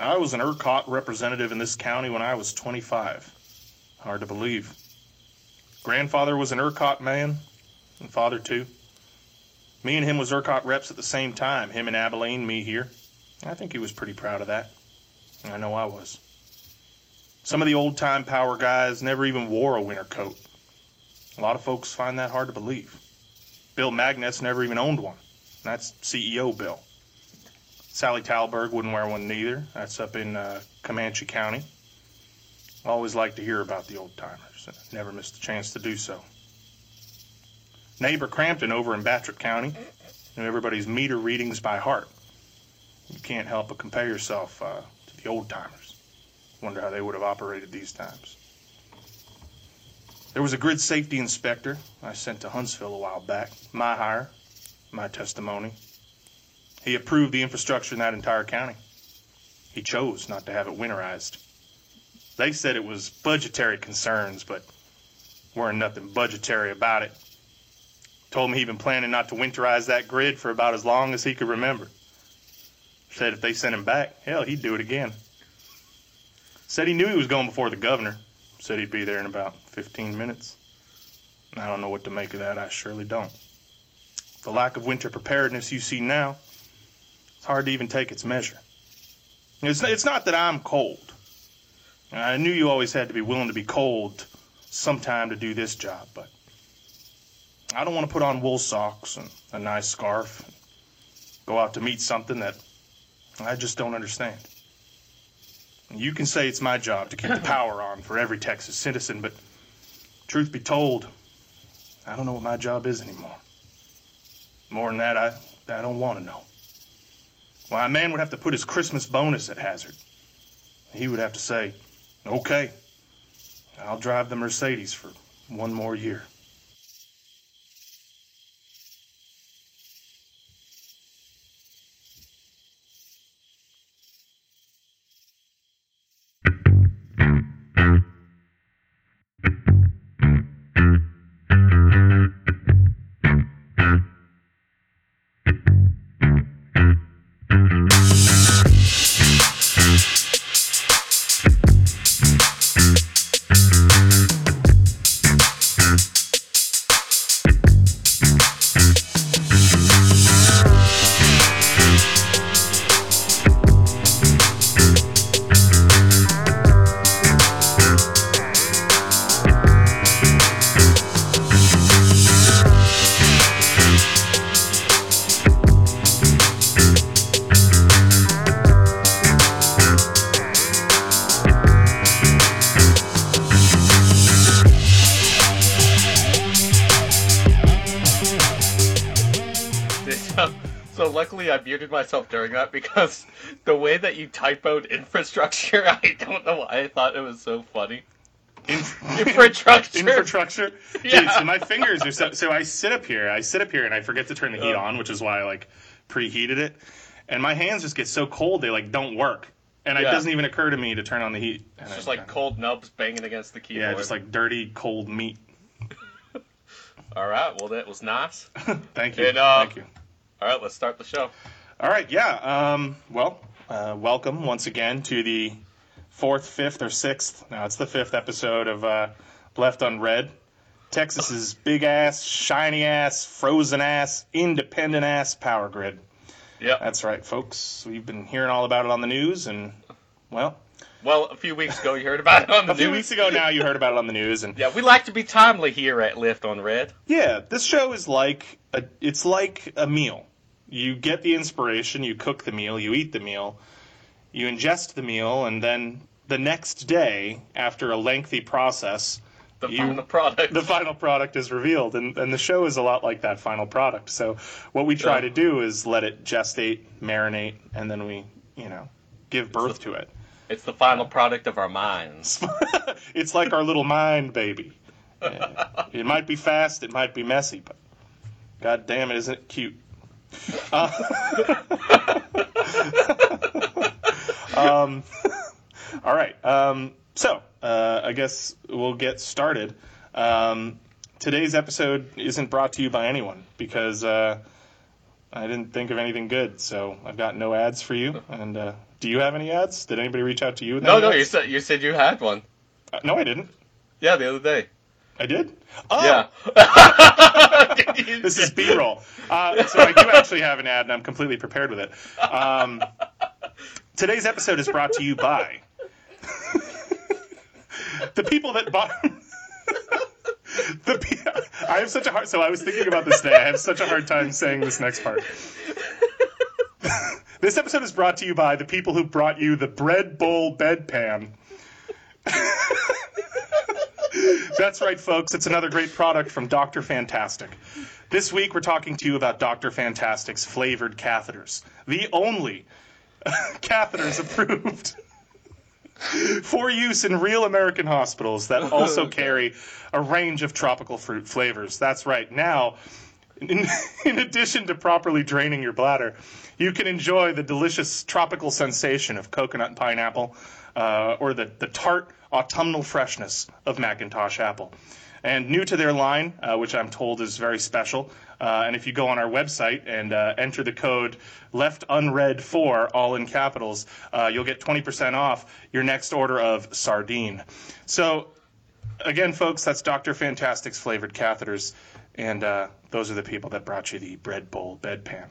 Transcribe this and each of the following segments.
I was an ERCOT representative in this county when I was 25. Hard to believe. Grandfather was an ERCOT man, and father too. Me and him was ERCOT reps at the same time, him in Abilene, me here. I think he was pretty proud of that. I know I was. Some of the old time power guys never even wore a winter coat. A lot of folks find that hard to believe. Bill Magness never even owned one. That's CEO Bill. Sally Talberg wouldn't wear one neither. That's up in uh, Comanche County. Always like to hear about the old timers. Never missed a chance to do so. Neighbor Crampton over in Bastrop County knew everybody's meter readings by heart. You can't help but compare yourself uh, to the old timers. Wonder how they would have operated these times. There was a grid safety inspector I sent to Huntsville a while back. My hire, my testimony. He approved the infrastructure in that entire county. He chose not to have it winterized. They said it was budgetary concerns, but weren't nothing budgetary about it. Told me he'd been planning not to winterize that grid for about as long as he could remember. Said if they sent him back, hell, he'd do it again. Said he knew he was going before the governor. Said he'd be there in about 15 minutes. I don't know what to make of that. I surely don't. The lack of winter preparedness you see now, it's hard to even take its measure. It's, it's not that I'm cold. I knew you always had to be willing to be cold sometime to do this job, but I don't want to put on wool socks and a nice scarf and go out to meet something that I just don't understand. You can say it's my job to keep the power on for every Texas citizen, but truth be told, I don't know what my job is anymore. More than that, I, I don't want to know. Why, a man would have to put his Christmas bonus at hazard. He would have to say, okay, I'll drive the Mercedes for one more year. That because the way that you typoed infrastructure, I don't know why I thought it was so funny. infrastructure. infrastructure. Yeah. Dude, so my fingers are so. So I sit up here. I sit up here and I forget to turn the heat on, which is why I like preheated it. And my hands just get so cold they like don't work. And yeah. it doesn't even occur to me to turn on the heat. It's just I, like cold nubs banging against the keyboard. Yeah, just like dirty cold meat. All right. Well, that was nice. Thank you. And, uh, Thank you. All right, let's start the show. All right, yeah. Um, well, uh, welcome once again to the fourth, fifth, or sixth. Now it's the fifth episode of uh, Left Unread. Texas's big ass, shiny ass, frozen ass, independent ass power grid. Yeah, that's right, folks. We've been hearing all about it on the news, and well, well, a few weeks ago you heard about it on the a news. A few weeks ago now you heard about it on the news, and yeah, we like to be timely here at Left Unread. Yeah, this show is like a, it's like a meal. You get the inspiration, you cook the meal, you eat the meal, you ingest the meal, and then the next day, after a lengthy process, the you, final product. The final product is revealed, and, and the show is a lot like that final product. So what we try yeah. to do is let it gestate, marinate, and then we, you know, give birth the, to it. It's the final product of our minds. it's like our little mind baby. it might be fast, it might be messy, but god damn it, isn't it cute? Uh, um, all right. Um, so uh, I guess we'll get started. Um, today's episode isn't brought to you by anyone because uh, I didn't think of anything good, so I've got no ads for you. And uh, do you have any ads? Did anybody reach out to you? With No, no, you said you said you had one. Uh, no, I didn't. Yeah, the other day. I did. Oh, Yeah. this is B-roll. Uh, so I do actually have an ad, and I'm completely prepared with it. Um, today's episode is brought to you by the people that bought. the pe- I have such a hard. So I was thinking about this today. I have such a hard time saying this next part. this episode is brought to you by the people who brought you the bread bowl bedpan. That's right, folks. It's another great product from Dr. Fantastic. This week, we're talking to you about Dr. Fantastic's flavored catheters, the only catheters approved for use in real American hospitals that also carry a range of tropical fruit flavors. That's right. Now, in, in addition to properly draining your bladder, you can enjoy the delicious tropical sensation of coconut and pineapple, uh, or the, the tart autumnal freshness of McIntosh apple. And new to their line, uh, which I'm told is very special, uh, and if you go on our website and uh, enter the code left unread for all in capitals, uh, you'll get 20% off your next order of sardine. So, again, folks, that's Dr. Fantastic's flavored catheters, and uh, those are the people that brought you the bread bowl bedpan.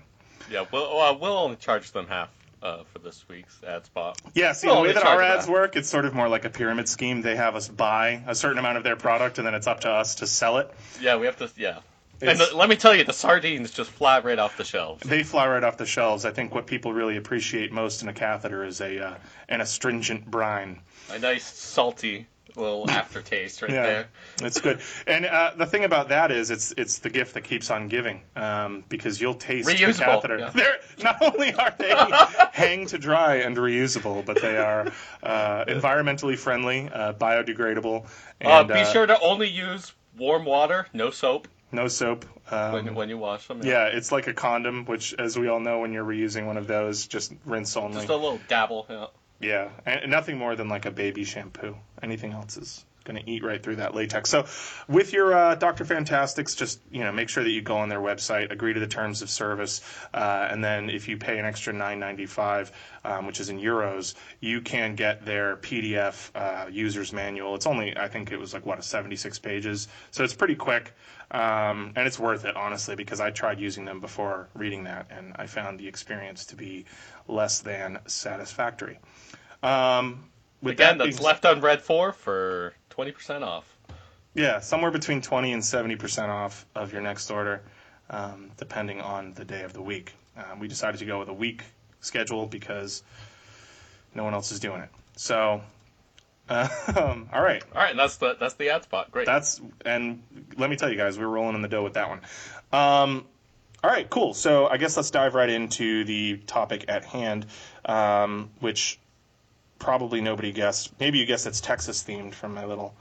yeah, we'll uh, we'll only charge them half uh, for this week's ad spot. Yeah, see, the way that our ads that. work, it's sort of more like a pyramid scheme. They have us buy a certain amount of their product, and then it's up to us to sell it. Yeah, we have to. Yeah. And the, let me tell you, the sardines just fly right off the shelves. They fly right off the shelves. I think what people really appreciate most in a catheter is a uh, an astringent brine. A nice salty little aftertaste right Yeah, there. it's good. And uh, the thing about that is, it's it's the gift that keeps on giving um, because you'll taste the Reusable, catheter. yeah. They're not only are they hang to dry and reusable, but they are uh, environmentally friendly, uh, biodegradable, Uh, and be sure to only use warm water, no soap, no soap. Um, when, when you wash them. Yeah, it's like a condom, which, as we all know, when you're reusing one of those, just rinse only. Just a little dabble. Yeah. And nothing more than like a baby shampoo. Anything else is going to eat right through that latex. So, with your uh, Dr. Fantastics, just you know, make sure that you go on their website, agree to the terms of service, uh, and then if you pay an extra nine ninety five, um, which is in euros, you can get their PDF uh, user's manual. It's only, I think it was like what, a seventy six pages, so it's pretty quick. Um, and it's worth it, honestly, because I tried using them before reading that, and I found the experience to be less than satisfactory. Um, with Again, that that's left unread four for twenty percent off. Yeah, somewhere between 20 and 70% off of your next order, um, depending on the day of the week. Um, we decided to go with a week schedule because no one else is doing it. So, um, all right. All right, and that's the that's the ad spot. Great. That's and let me tell you guys, we're rolling in the dough with that one. Um, all right, cool. So I guess let's dive right into the topic at hand, um, which probably nobody guessed. Maybe you guessed it's Texas themed from my little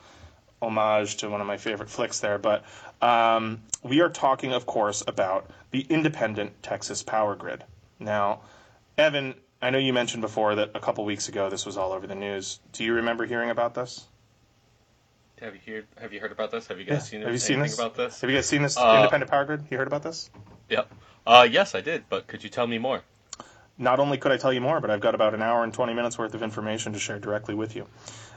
homage to one of my favorite flicks there. But um, we are talking, of course, about the independent Texas power grid. Now, Evan, I know you mentioned before that a couple weeks ago this was all over the news. Do you remember hearing about this? have you heard Have you heard about this? Have you guys seen Have you seen anything this? about this? Have you guys seen this Uh, independent power grid? You heard about this? Yep. Uh, yes, I did. But could you tell me more? Not only could I tell you more, but I've got about an hour and 20 minutes worth of information to share directly with you.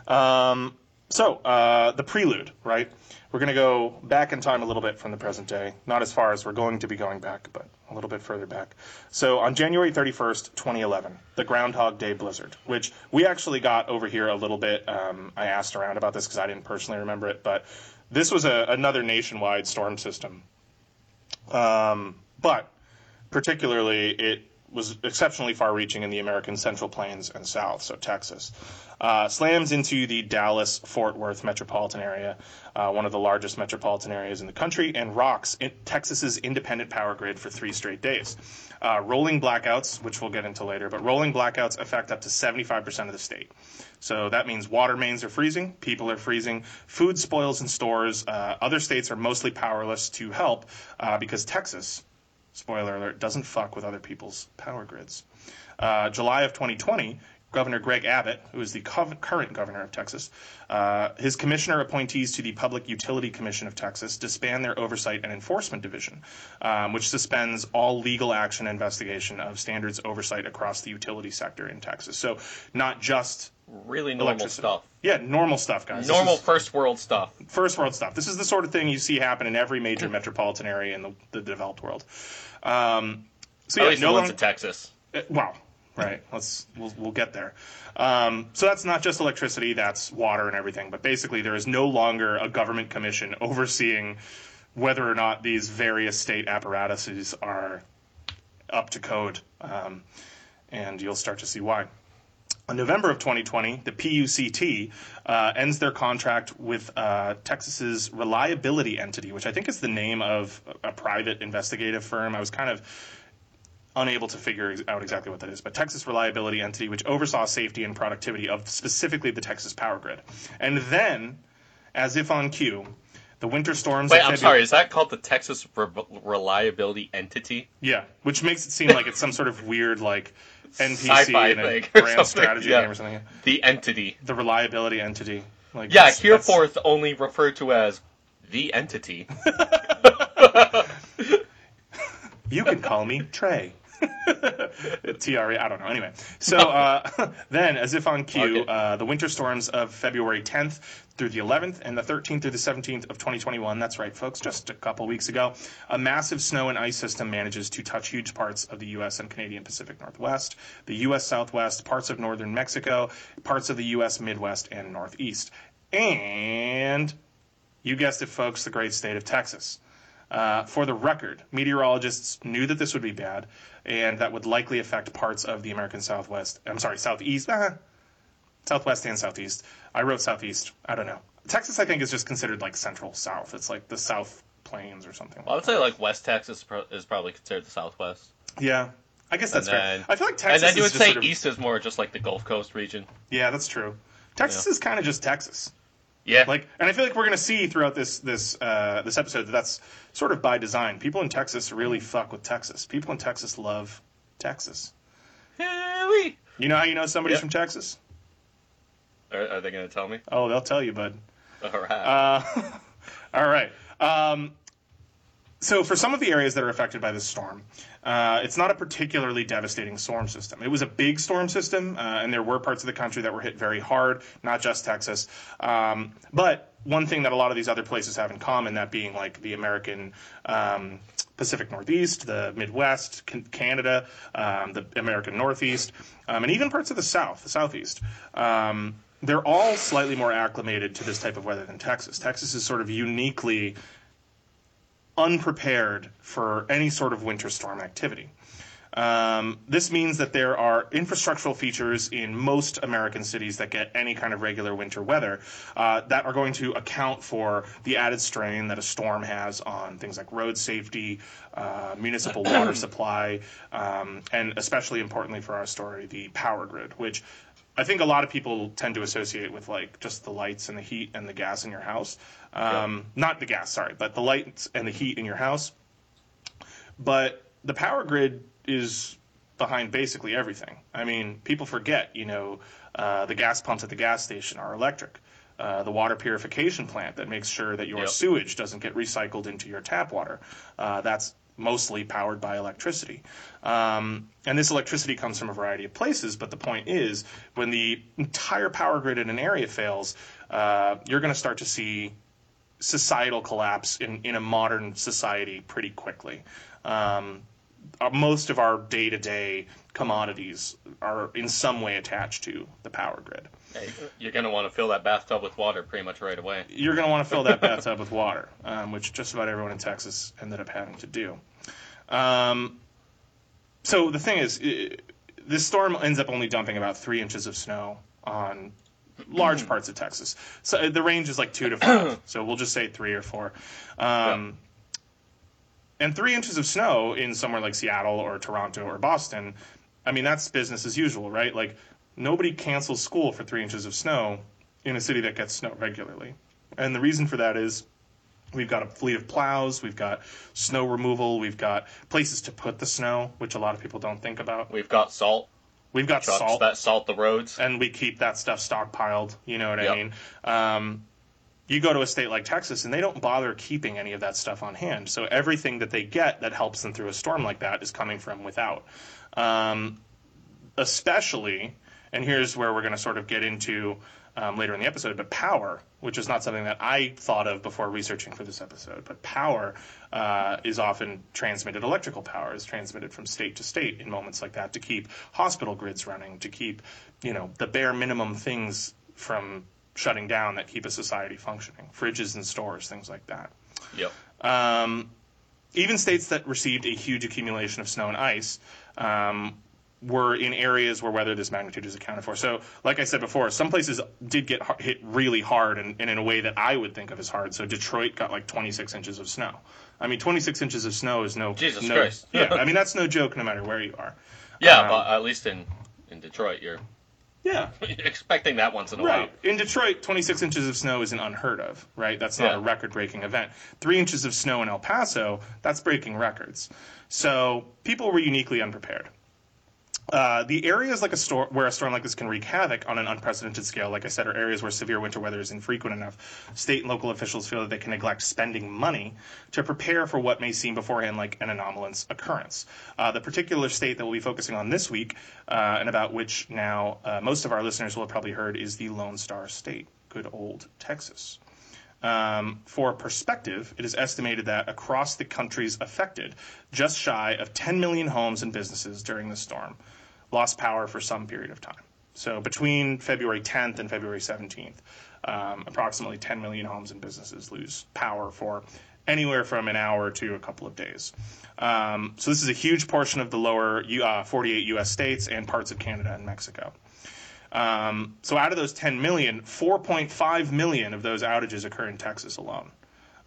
Um, so, uh, the prelude, right? We're going to go back in time a little bit from the present day. Not as far as we're going to be going back, but a little bit further back. So, on January 31st, 2011, the Groundhog Day blizzard, which we actually got over here a little bit. Um, I asked around about this because I didn't personally remember it, but this was a, another nationwide storm system. Um, but particularly it was exceptionally far reaching in the American Central Plains and South, so Texas. Uh, slams into the Dallas Fort Worth metropolitan area, uh, one of the largest metropolitan areas in the country, and rocks in Texas's independent power grid for three straight days. Uh, rolling blackouts, which we'll get into later, but rolling blackouts affect up to 75% of the state. So that means water mains are freezing, people are freezing, food spoils in stores. Uh, other states are mostly powerless to help uh, because Texas, spoiler alert, doesn't fuck with other people's power grids. Uh, July of 2020, Governor Greg Abbott, who is the current governor of Texas, uh, his commissioner appointees to the Public Utility Commission of Texas disband their oversight and enforcement division, um, which suspends all legal action investigation of standards oversight across the utility sector in Texas. So, not just Really normal stuff. yeah, normal stuff, guys. Normal is first world stuff. first world stuff. This is the sort of thing you see happen in every major metropolitan area in the, the developed world. Um, so At yeah, least no the ones long- in Texas. uh, Wow. Right. Let's we'll, we'll get there. Um, so that's not just electricity; that's water and everything. But basically, there is no longer a government commission overseeing whether or not these various state apparatuses are up to code, um, and you'll start to see why. In November of 2020, the PUCT uh, ends their contract with uh, Texas's reliability entity, which I think is the name of a private investigative firm. I was kind of unable to figure out exactly what that is, but Texas Reliability Entity, which oversaw safety and productivity of specifically the Texas power grid. And then, as if on cue, the winter storms. Wait, I'm February- sorry. Is that called the Texas Re- Reliability Entity? Yeah, which makes it seem like it's some sort of weird like NPC in a thing or grand something, strategy yeah. game or something. The entity. The reliability entity. Like Yeah, that's- that's- hereforth only referred to as the entity. You can call me Trey. TRE, I don't know. Anyway, so uh, then, as if on cue, Okay. uh, the winter storms of February 10th through the 11th and the 13th through the 17th of 2021. That's right, folks, just a couple weeks ago. A massive snow and ice system manages to touch huge parts of the U.S. and Canadian Pacific Northwest, the U.S. Southwest, parts of northern Mexico, parts of the U.S. Midwest and Northeast, and you guessed it, folks, the great state of Texas. Uh, for the record, meteorologists knew that this would be bad, and that would likely affect parts of the American Southwest. I'm sorry, Southeast, uh, Southwest and Southeast. I wrote Southeast. I don't know. Texas, I think, is just considered like Central South. It's like the South Plains or something. Well, I would say like West Texas is probably considered the Southwest, Yeah, I guess that's And fair. then- I feel like Texas and then you would say sort of- East is more just like the Gulf Coast region. Yeah, that's true. Texas is kind of just Texas. Yeah, Like, and I feel like we're gonna see throughout this this uh, this episode that that's sort of by design. People in Texas really fuck with Texas. People in Texas love Texas. Hooey. You know how you know somebody's Yeah. from Texas? Are, are they going to tell me? Oh, they'll tell you, bud. All right. Uh, all right. Um, so, for some of the areas that are affected by this storm, uh, it's not a particularly devastating storm system. It was a big storm system, uh, and there were parts of the country that were hit very hard, not just Texas. Um, but one thing that a lot of these other places have in common, that being like the American um, Pacific Northeast, the Midwest, Canada, um, the American Northeast, um, and even parts of the South, the Southeast. Um, they're all slightly more acclimated to this type of weather than Texas. Texas is sort of uniquely unprepared for any sort of winter storm activity. Um, this means that there are infrastructural features in most American cities that get any kind of regular winter weather uh, that are going to account for the added strain that a storm has on things like road safety, uh, municipal water supply, um, and especially importantly for our story, the power grid, which I think a lot of people tend to associate with like just the lights and the heat and the gas in your house. Um, Not the gas, sorry, but the lights and the heat in your house. But the power grid is behind basically everything. I mean, people forget, you know, uh, the gas pumps at the gas station are electric. Uh, the water purification plant that makes sure that your Yep. sewage doesn't get recycled into your tap water. Uh, that's mostly powered by electricity. Um, and this electricity comes from a variety of places, but the point is when the entire power grid in an area fails, uh, you're going to start to see societal collapse in, in a modern society pretty quickly. Um, most of our day to day commodities are in some way attached to the power grid. Hey, you're going to want to fill that bathtub with water pretty much right away. You're going to want to fill that bathtub with water, um, which just about everyone in Texas ended up having to do. Um, so the thing is, i this storm ends up only dumping about three inches of snow on large parts of Texas. So uh, the range is like two to five. so we'll just say three or four. Um, And three inches of snow in somewhere like Seattle or Toronto or Boston, I mean, that's business as usual, right? Like, nobody cancels school for three inches of snow in a city that gets snow regularly. And the reason for that is we've got a fleet of plows, we've got snow removal, we've got places to put the snow, which a lot of people don't think about. We've got salt. We've got salt, that salt the roads. and we keep that stuff stockpiled. You know what I mean? Um, you go to a state like Texas, and they don't bother keeping any of that stuff on hand. So everything that they get that helps them through a storm like that is coming from without. Um, especially, and here's where we're going to sort of get into um, later in the episode, but power, which is not something that I thought of before researching for this episode, but power uh, is often transmitted, electrical power is transmitted from state to state in moments like that to keep hospital grids running, to keep, you know, the bare minimum things from shutting down that keep a society functioning, fridges and stores, things like that. Yep. Um, even states that received a huge accumulation of snow and ice um, were in areas where weather this magnitude is accounted for. So, like I said before, some places did get hit really hard and, and in a way that I would think of as hard. So, Detroit got like 26 inches of snow. I mean, 26 inches of snow is no. Jesus no, Christ. yeah, I mean, that's no joke no matter where you are. Yeah, Um, but at least in in Detroit, you're Yeah. expecting that once in a while. Right. In Detroit, 26 inches of snow isn't unheard of, right? That's not Yeah. a record breaking event. Three inches of snow in El Paso, that's breaking records. So people were uniquely unprepared. Uh, the areas like a storm where a storm like this can wreak havoc on an unprecedented scale, like I said, are areas where severe winter weather is infrequent enough. State and local officials feel that they can neglect spending money to prepare for what may seem beforehand like an anomalous occurrence. Uh, the particular state that we'll be focusing on this week, uh, and about which now uh, most of our listeners will have probably heard, is the Lone Star State, good old Texas. Um, for perspective, it is estimated that across the countries affected, just shy of 10 million homes and businesses during the storm lost power for some period of time. So between February 10th and February 17th, um, approximately 10 million homes and businesses lose power for anywhere from an hour to a couple of days. Um, so this is a huge portion of the lower uh, 48 U.S. states and parts of Canada and Mexico. Um, so out of those 10 million, 4.5 million of those outages occur in Texas alone.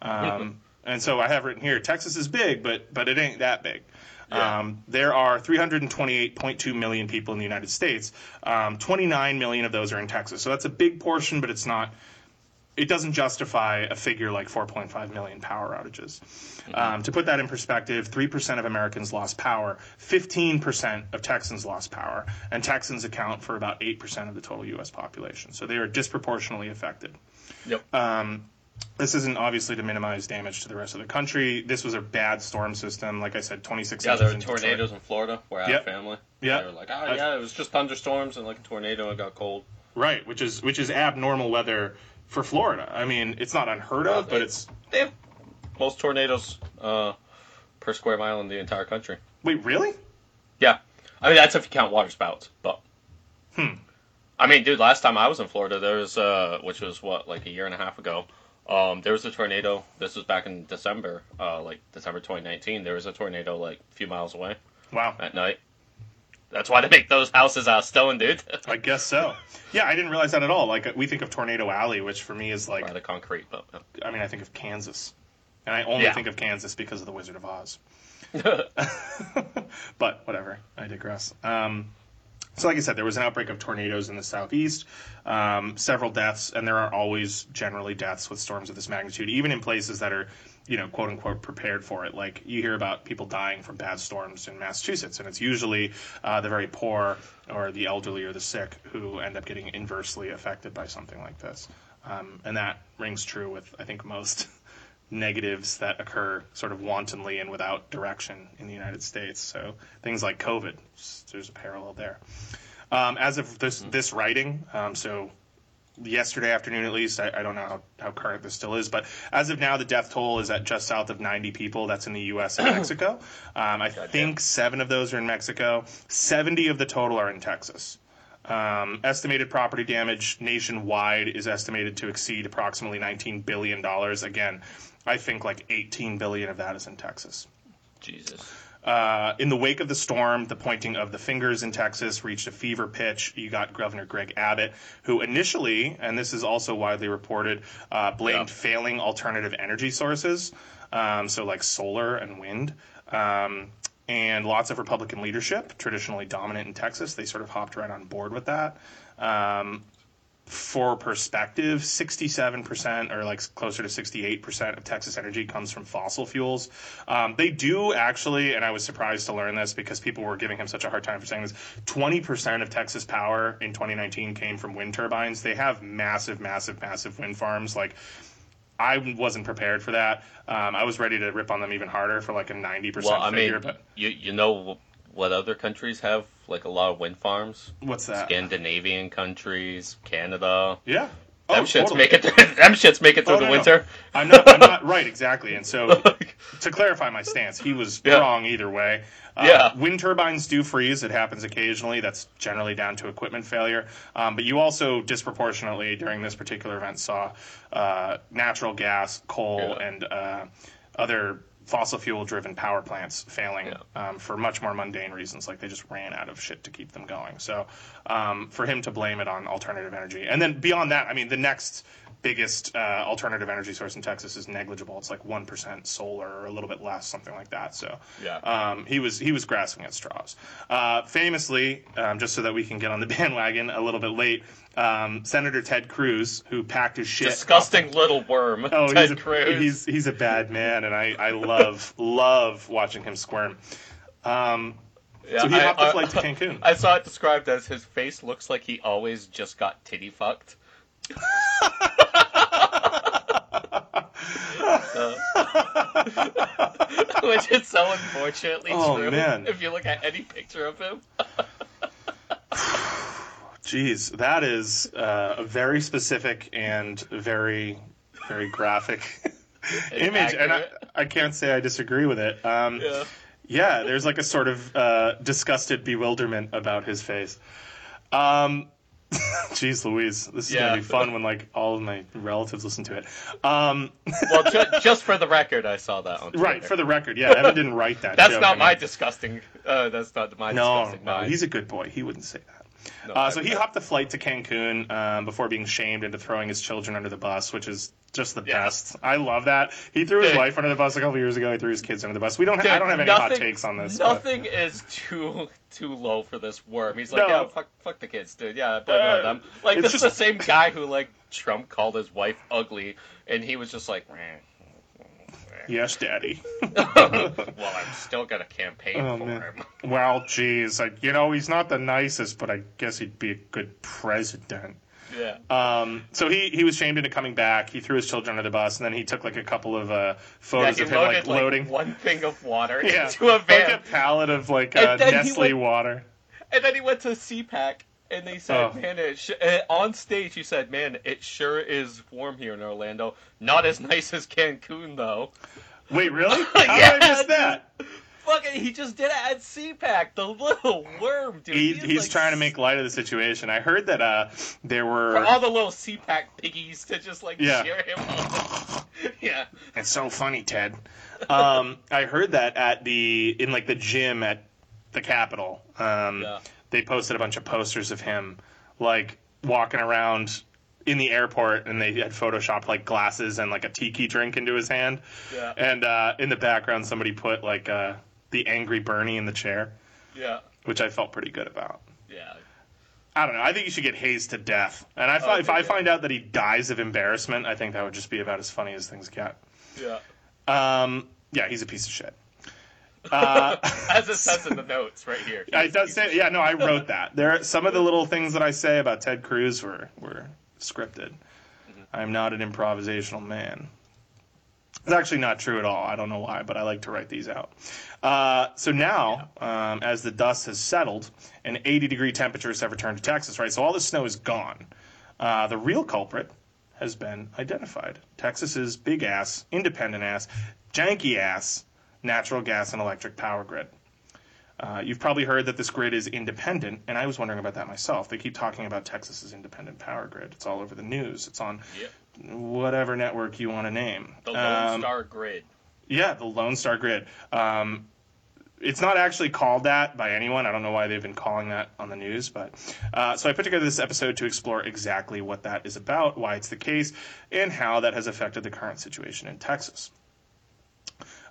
Um, and so I have written here, Texas is big, but but it ain't that big. Yeah. Um, there are 328.2 million people in the United States. Um, 29 million of those are in Texas. So that's a big portion, but it's not. It doesn't justify a figure like 4.5 million power outages. Um, to put that in perspective, 3% of Americans lost power, 15% of Texans lost power, and Texans account for about 8% of the total U.S. population. So they are disproportionately affected. Yep. Um, this isn't obviously to minimize damage to the rest of the country. This was a bad storm system. Like I said, 26 yeah, there were in Detroit. tornadoes in Florida where I Yep. have family. Yeah. They were like, oh, yeah, it was just thunderstorms and like a tornado and it got cold. Right, which is which is abnormal weather for Florida. I mean, it's not unheard of, but it's They have most tornadoes uh, per square mile in the entire country. wait, really? Yeah. I mean, that's if you count water spouts, but. Hmm. I mean, dude, last time I was in Florida, there was, uh, which was what, like a year and a half ago, um, there was a tornado. This was back in December, uh, like December 2019. There was a tornado, like, a few miles away Wow, at night. That's why they make those houses out of stone, dude. I guess so. Yeah, I didn't realize that at all. Like we think of Tornado Alley, which for me is like the concrete, but. I mean, I think of Kansas, and I only Yeah. think of Kansas because of the Wizard of Oz. but whatever, I digress. Um, so, like I said, there was an outbreak of tornadoes in the southeast, um, several deaths, and there are always generally deaths with storms of this magnitude, even in places that are, you know, quote unquote, prepared for it. Like you hear about people dying from bad storms in Massachusetts, and it's usually uh, the very poor or the elderly or the sick who end up getting inversely affected by something like this. Um, and that rings true with, I think, most negatives that occur sort of wantonly and without direction in the United States. So things like COVID, there's a parallel there. Um, as of this this writing, um, so yesterday afternoon at least, I, I don't know how, how current this still is, but as of now, the death toll is at just south of 90 people. That's in the U.S. and Mexico. Um, I Gotcha. think seven of those are in Mexico. 70 of the total are in Texas. Um, estimated property damage nationwide is estimated to exceed approximately 19 billion dollars. Again, I think like 18 billion of that is in Texas. Jesus. Uh, in the wake of the storm, the pointing of the fingers in Texas reached a fever pitch. You got Governor Greg Abbott, who initially, and this is also widely reported, uh, blamed Yeah. failing alternative energy sources, um, so like solar and wind. Um, and lots of Republican leadership, traditionally dominant in Texas, they sort of hopped right on board with that. Um, for perspective, 67% or like closer to 68% of Texas energy comes from fossil fuels. Um, they do actually, and I was surprised to learn this because people were giving him such a hard time for saying this 20% of Texas power in 2019 came from wind turbines. They have massive, massive, massive wind farms. Like, I wasn't prepared for that. Um, I was ready to rip on them even harder for like a 90% Well, I figure. mean, but you you know what other countries have like a lot of wind farms? what's that? Scandinavian countries, Canada. Yeah. Them Oh, shits totally. make it. Through, them shits make it through Oh, the no, no. winter. I'm not. I'm not right. Exactly. And so, to clarify my stance, he was Yeah. wrong either way. Uh, Yeah. Wind turbines do freeze. It happens occasionally. That's generally down to equipment failure. Um, but you also disproportionately during this particular event saw uh, natural gas, coal, Yeah. and uh, other fossil fuel driven power plants failing Yeah. um, for much more mundane reasons, like they just ran out of shit to keep them going. So um, for him to blame it on alternative energy, and then beyond that, I mean, the next biggest uh, alternative energy source in Texas is negligible. It's like one percent solar or a little bit less, something like that. So Yeah. um, he was he was grasping at straws. Uh, famously, um, just so that we can get on the bandwagon a little bit late, um, Senator Ted Cruz, who packed his shit. Disgusting little worm. Oh, Ted he's a, Cruz. he's he's a bad man, and I I love love watching him squirm. Um, Yeah, so he I- hopped the I- to Cancun. I saw it described as his face looks like he always just got titty fucked. Which is so unfortunately Oh, true. man. If you look at any picture of him. Jeez, that is uh, a very specific and very very graphic image, and I. I can't say I disagree with it. Um, Yeah. Yeah, there's like a sort of uh, disgusted bewilderment about his face. Um, Jeez Louise, this is Yeah. gonna be fun when like all of my relatives listen to it. Um, Well, ju- just for the record, I saw that on Twitter. right, for the record, yeah, Evan didn't write that. That's joke, not I mean- my disgusting. Uh, that's not my No, disgusting. no, mind. he's a good boy. He wouldn't say that. No, Uh, so he hopped the flight to Cancun um, before being shamed into throwing his children under the bus, which is just the Yeah. best. I love that. He threw his wife under the bus a couple years ago. He threw his kids under the bus. We don't. Ha- I don't have any hot takes on this. but- Nothing is too too low for this worm. He's like, No. yeah, fuck, fuck the kids, dude. Yeah, blame Uh, them. Like this is the same guy who like Trump called his wife ugly, and he was just like, "Meh." Yes, Daddy. well, I'm still gonna campaign Oh, for man. him. well, geez, like, you know, he's not the nicest, but I guess he'd be a good president. Yeah. Um, so he, he was shamed into coming back. He threw his children under the bus, and then he took like a couple of uh, photos he of him loaded like loading. one thing of water yeah, into a van, like a pallet of like uh, Nestle went- water. and then he went to CPAC, and they said, Oh. "Man, it sh-, on stage he said, man, it sure is warm here in Orlando. Not as nice as Cancun though." Wait, really? How Yeah, did I miss that? Fucking, he just did it at CPAC. The little worm, dude. He, is, he's like, trying to make light of the situation. I heard that uh, there for were. all the little CPAC piggies to just like Yeah. cheer him on. yeah. It's so funny, Ted. Um, I heard that at the in like the gym at the Capitol. Um, Yeah. They posted a bunch of posters of him like walking around in the airport, and they had photoshopped like glasses and like a tiki drink into his hand. Yeah. And uh, in the background, somebody put like uh, the angry Bernie in the chair, Yeah. which I felt pretty good about. Yeah. I don't know. I think he should get hazed to death. And I, Oh, if I yeah. find out that he dies of embarrassment, I think that would just be about as funny as things get. Yeah. Um, yeah, he's a piece of shit. Uh, As it says in the notes right here. I does say, yeah, no, I wrote that. There, some of the little things that I say about Ted Cruz were were scripted. I'm not an improvisational man. It's actually not true at all. I don't know why, but I like to write these out. Uh, so now, um, as the dust has settled and 80 degree temperatures have returned to Texas, right? So all the snow is gone. Uh, the real culprit has been identified. Texas's big ass, independent ass, janky ass natural gas and electric power grid. Uh, you've probably heard that this grid is independent, and I was wondering about that myself. They keep talking about Texas's independent power grid. It's all over the news. It's on Yep. whatever network you want to name. The Lone Um, Star Grid. yeah, the Lone Star Grid. Um, it's not actually called that by anyone. I don't know why they've been calling that on the news, but uh, so I put together this episode to explore exactly what that is about, why it's the case, and how that has affected the current situation in Texas.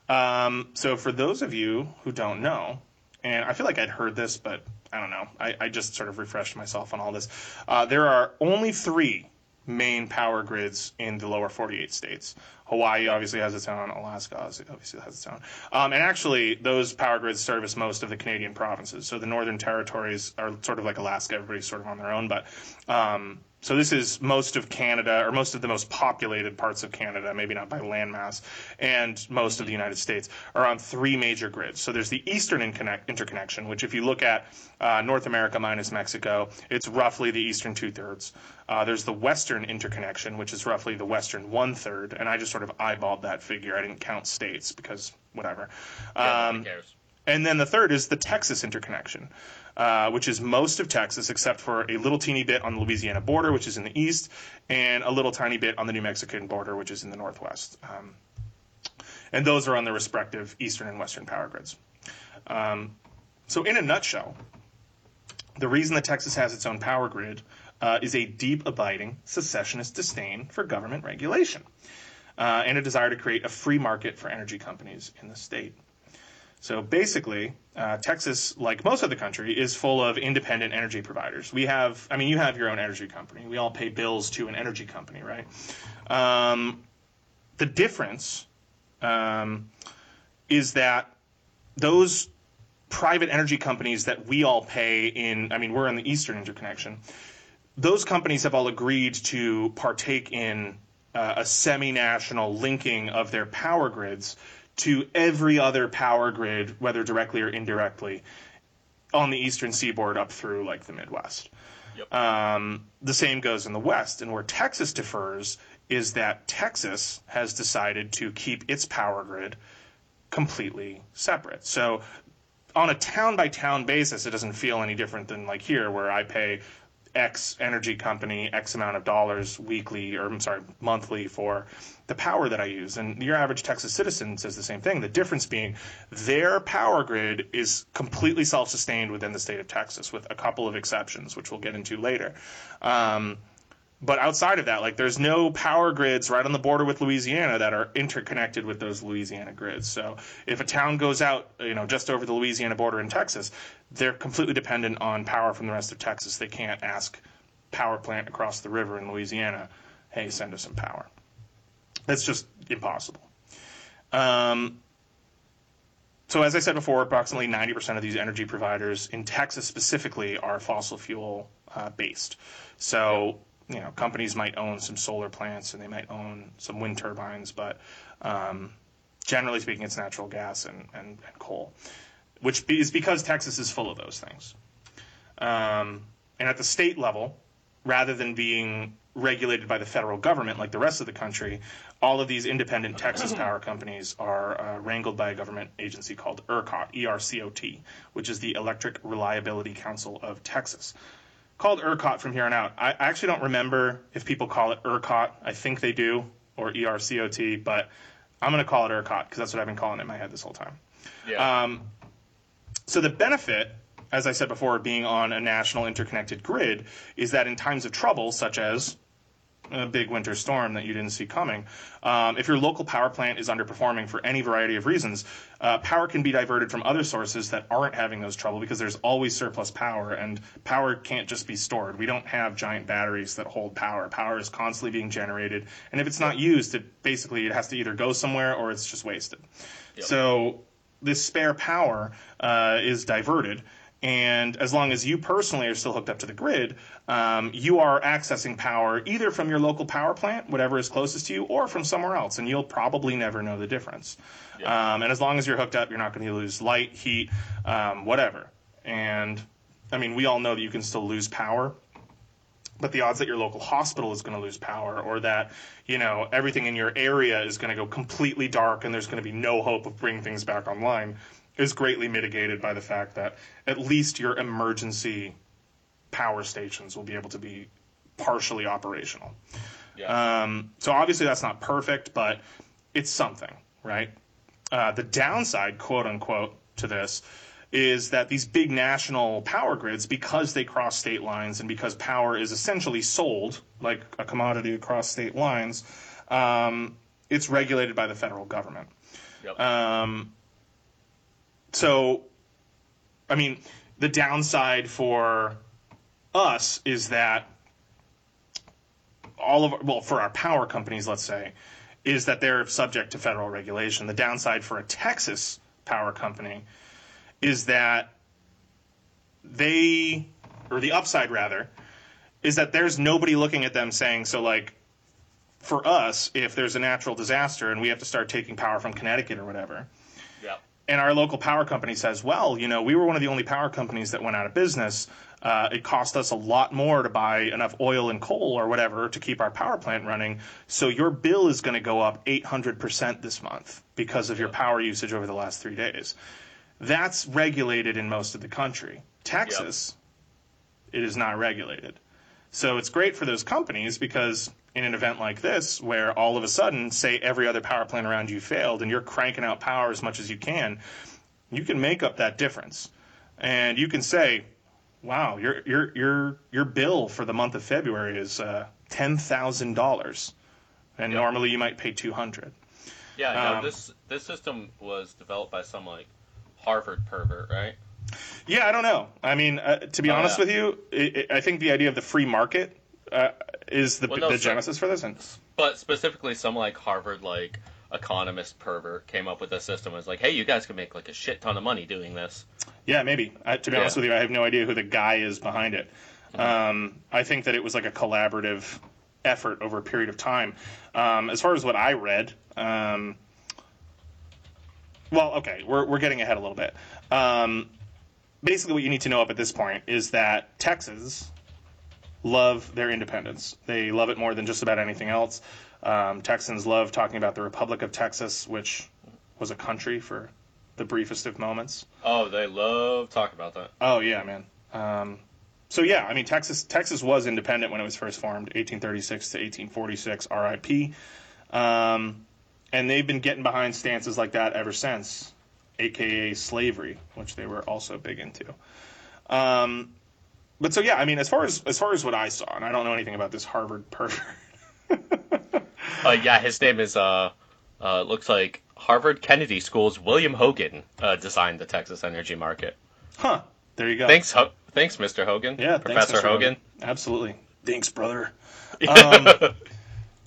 Um, so, for those of you who don't know, and I feel like I'd heard this, but I don't know. I, I just sort of refreshed myself on all this. Uh, there are only three main power grids in the lower 48 states. Hawaii obviously has its own. Alaska obviously has its own. Um, and actually, those power grids service most of the Canadian provinces. So the northern territories are sort of like Alaska. Everybody's sort of on their own. But um, so this is most of Canada, or most of the most populated parts of Canada, maybe not by landmass, and most of the United States are on three major grids. So there's the Eastern interconnection, which if you look at uh, North America minus Mexico, it's roughly the eastern two thirds. Uh, there's the Western interconnection, which is roughly the western one third, and I just sort of eyeballed that figure. I didn't count states because whatever. Yeah, um, and then the third is the Texas interconnection, uh, which is most of Texas except for a little teeny bit on the Louisiana border, which is in the east, and a little tiny bit on the New Mexican border, which is in the northwest. Um, and those are on the respective eastern and western power grids. Um, so, in a nutshell, the reason that Texas has its own power grid uh, is a deep, abiding secessionist disdain for government regulation uh, and a desire to create a free market for energy companies in the state. So basically, uh, Texas, like most of the country, is full of independent energy providers. We have, I mean, you have your own energy company. We all pay bills to an energy company, right? Um, the difference um, is that those private energy companies that we all pay in, I mean, we're in the Eastern interconnection, those companies have all agreed to partake in uh, a semi national linking of their power grids to every other power grid, whether directly or indirectly, on the eastern seaboard up through like the Midwest. Yep. Um, the same goes in the West. And where Texas differs is that Texas has decided to keep its power grid completely separate. So on a town by town basis, it doesn't feel any different than like here, where I pay X energy company X amount of dollars weekly, or I'm sorry, monthly for the power that I use. And your average Texas citizen says the same thing. The difference being their power grid is completely self sustained within the state of Texas, with a couple of exceptions, which we'll get into later. Um, but outside of that, like there's no power grids right on the border with Louisiana that are interconnected with those Louisiana grids. So if a town goes out, you know, just over the Louisiana border in Texas, they're completely dependent on power from the rest of Texas. They can't ask power plant across the river in Louisiana, hey, send us some power. That's just impossible. Um, so as I said before, approximately 90% of these energy providers in Texas specifically are fossil fuel uh, based. So you know, companies might own some solar plants and they might own some wind turbines, but um, generally speaking, it's natural gas and, and, and, coal, which is because Texas is full of those things. Um, and at the state level, rather than being regulated by the federal government like the rest of the country, all of these independent Texas power companies are uh, wrangled by a government agency called ERCOT, E-R-C-O-T, which is the Electric Reliability Council of Texas called ERCOT from here on out. I, actually don't remember if people call it ERCOT. I think they do, or ERCOT, but I'm going to call it ERCOT because that's what I've been calling it in my head this whole time. Yeah. Um, so the benefit, as I said before, of being on a national interconnected grid is that in times of trouble, such as a big winter storm that you didn't see coming. Um, if your local power plant is underperforming for any variety of reasons, uh, power can be diverted from other sources that aren't having those trouble because there's always surplus power, and power can't just be stored. We don't have giant batteries that hold power. Power is constantly being generated, and if it's not used, it basically it has to either go somewhere or it's just wasted. Yep. So this spare power uh, is diverted and as long as you personally are still hooked up to the grid, um, you are accessing power either from your local power plant, whatever is closest to you, or from somewhere else. And you'll probably never know the difference. Yeah. Um, and as long as you're hooked up, you're not going to lose light, heat, um, whatever. And I mean, we all know that you can still lose power. But the odds that your local hospital is going to lose power, or that you know everything in your area is going to go completely dark, and there's going to be no hope of bringing things back online, is greatly mitigated by the fact that at least your emergency power stations will be able to be partially operational. Yeah. Um, so obviously that's not perfect, but it's something, right? Uh, the downside, quote unquote, to this is that these big national power grids, because they cross state lines and because power is essentially sold like a commodity across state lines, um, it's regulated by the federal government. Yep. Um, so I mean, the downside for us is that all of well for our power companies, let's say, is that they're subject to federal regulation. The downside for a Texas power company is that they or the upside rather is that there's nobody looking at them saying so like for us if there's a natural disaster and we have to start taking power from Connecticut or whatever. And our local power company says, well, you know, we were one of the only power companies that went out of business. Uh, it cost us a lot more to buy enough oil and coal or whatever to keep our power plant running. So your bill is going to go up 800% this month because of your power usage over the last three days. That's regulated in most of the country. Texas, it is not regulated. So it's great for those companies because in an event like this, where all of a sudden, say every other power plant around you failed and you're cranking out power as much as you can, you can make up that difference. And you can say, wow, your your your your bill for the month of February is uh, ten thousand dollars. And Yep. normally you might pay two hundred. Yeah, no, Um, this this system was developed by some like Harvard pervert, right? Yeah, I don't know. I mean, uh, to be Oh, honest yeah. with you, i i I think the idea of the free market uh, is the, Well, no, the genesis for this. And But specifically, some like Harvard like economist pervert came up with a system. Was like, hey, you guys could make like a shit ton of money doing this. Yeah, maybe. I, to be Yeah. honest with you, I have no idea who the guy is behind it. Um, I think that it was like a collaborative effort over a period of time. Um, as far as what I read, um, well, okay, we're, we're getting ahead a little bit. Um, basically, what you need to know up at this point is that Texas love their independence. They love it more than just about anything else. Um, Texans love talking about the Republic of Texas, which was a country for the briefest of moments. Oh, they love talking about that. Oh yeah, man. Um, so yeah, I mean Texas Texas was independent when it was first formed, 1836 to 1846, RIP. Um, and they've been getting behind stances like that ever since, aka slavery, which they were also big into. Um, but so yeah, I mean as far as as far as what I saw, and I don't know anything about this Harvard pervert. Uh, yeah, his name is uh, uh, looks like Harvard Kennedy School's William Hogan uh, designed the Texas energy market. huh. There you go. Thanks, Ho- thanks, Mr. Hogan. Yeah, thanks, Professor Mr. Hogan. Absolutely. Thanks, brother. Um,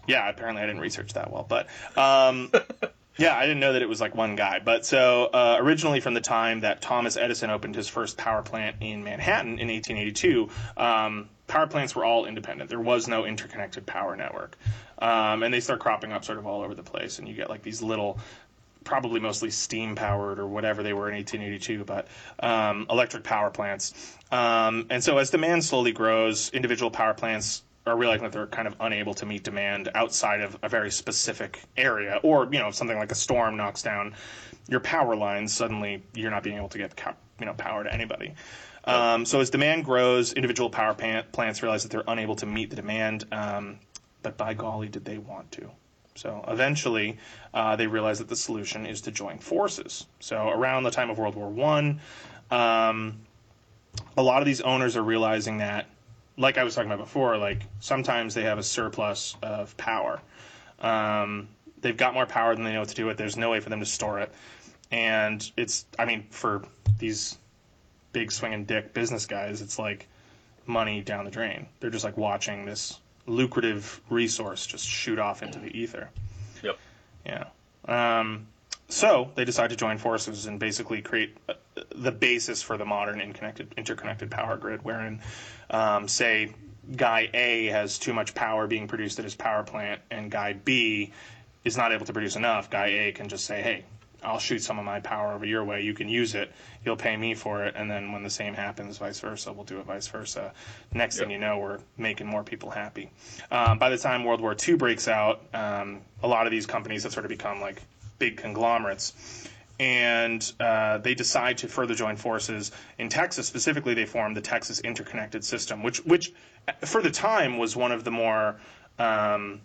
yeah, apparently I didn't research that well, but um, yeah, I didn't know that it was like one guy. But so uh, originally, from the time that Thomas Edison opened his first power plant in Manhattan in 1882, um, power plants were all independent. There was no interconnected power network, um, and they start cropping up sort of all over the place, and you get like these little probably mostly steam powered or whatever they were in 1882, but um, electric power plants. Um, and so as demand slowly grows, individual power plants are realizing that they're kind of unable to meet demand outside of a very specific area, or you know something like a storm knocks down your power lines. Suddenly, you're not being able to get you know power to anybody. Um, so as demand grows, individual power plants realize that they're unable to meet the demand. Um, but by golly, did they want to? So eventually, uh, they realize that the solution is to join forces. So around the time of World War One, um, a lot of these owners are realizing that, like I was talking about before, like sometimes they have a surplus of power. Um, they've got more power than they know what to do with. There's no way for them to store it, and it's I mean for these big swinging dick business guys, it's like money down the drain. They're just like watching this lucrative resource just shoot off into the ether. Yep. Yeah. Um, so they decide to join forces and basically create the basis for the modern interconnected, interconnected power grid, wherein, um, say, guy A has too much power being produced at his power plant, and guy B is not able to produce enough. Guy A can just say, "Hey, I'll shoot some of my power over your way. You can use it. You'll pay me for it." And then when the same happens, vice versa, we'll do it vice versa. Next thing you know, we're making more people happy. Um, by the time World War II breaks out, um, a lot of these companies have sort of become like big conglomerates. And uh, they decide to further join forces. In Texas, specifically, they formed the Texas Interconnected System, which, which for the time was one of the more um,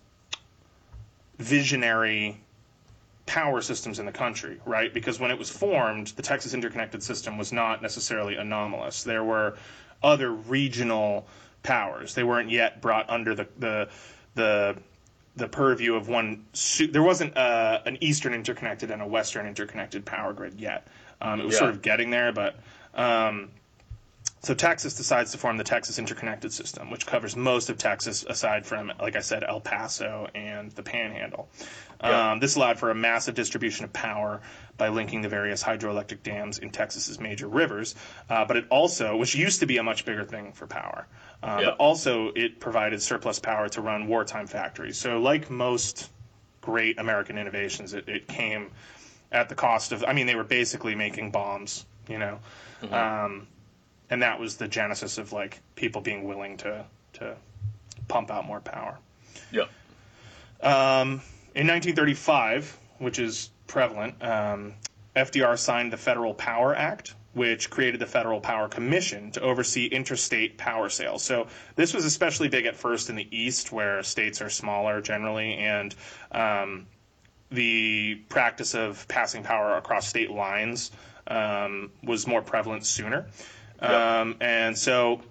visionary power systems in the country, right? Because when it was formed, the Texas Interconnected System was not necessarily anomalous. There were other regional powers. They weren't yet brought under the the the, the purview of one. There wasn't uh, an Eastern interconnected and a Western interconnected power grid yet. Um, it was Yeah. sort of getting there, but Um, so Texas decides to form the Texas Interconnected System, which covers most of Texas, aside from, like I said, El Paso and the Panhandle. Yeah. Um, this allowed for a massive distribution of power by linking the various hydroelectric dams in Texas's major rivers. Uh, but it also, which used to be a much bigger thing for power, uh, Yeah. but also it provided surplus power to run wartime factories. So, like most great American innovations, it, it came at the cost of. I mean, they were basically making bombs, you know. Um, and that was the genesis of like people being willing to to pump out more power. Yeah. Um, in 1935, which is prevalent, um, FDR signed the Federal Power Act, which created the Federal Power Commission to oversee interstate power sales. So this was especially big at first in the East, where states are smaller generally, and um, the practice of passing power across state lines um, was more prevalent sooner. Um, and so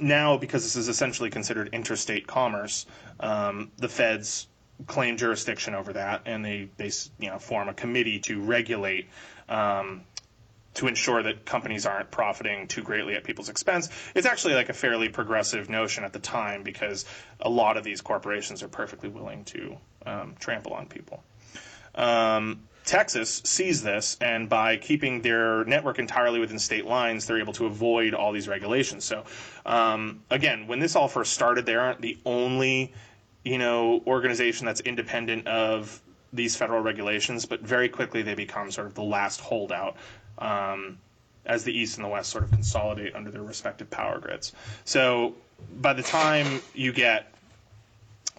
now, because this is essentially considered interstate commerce, um, the feds claim jurisdiction over that, and they they you know form a committee to regulate. Um, to ensure that companies aren't profiting too greatly at people's expense. It's actually like a fairly progressive notion at the time because a lot of these corporations are perfectly willing to um, trample on people. Um, Texas sees this, and by keeping their network entirely within state lines, they're able to avoid all these regulations. So, um, again, when this all first started, they aren't the only, you know, organization that's independent of these federal regulations, but very quickly they become sort of the last holdout um, as the East and the West sort of consolidate under their respective power grids. So, by the time you get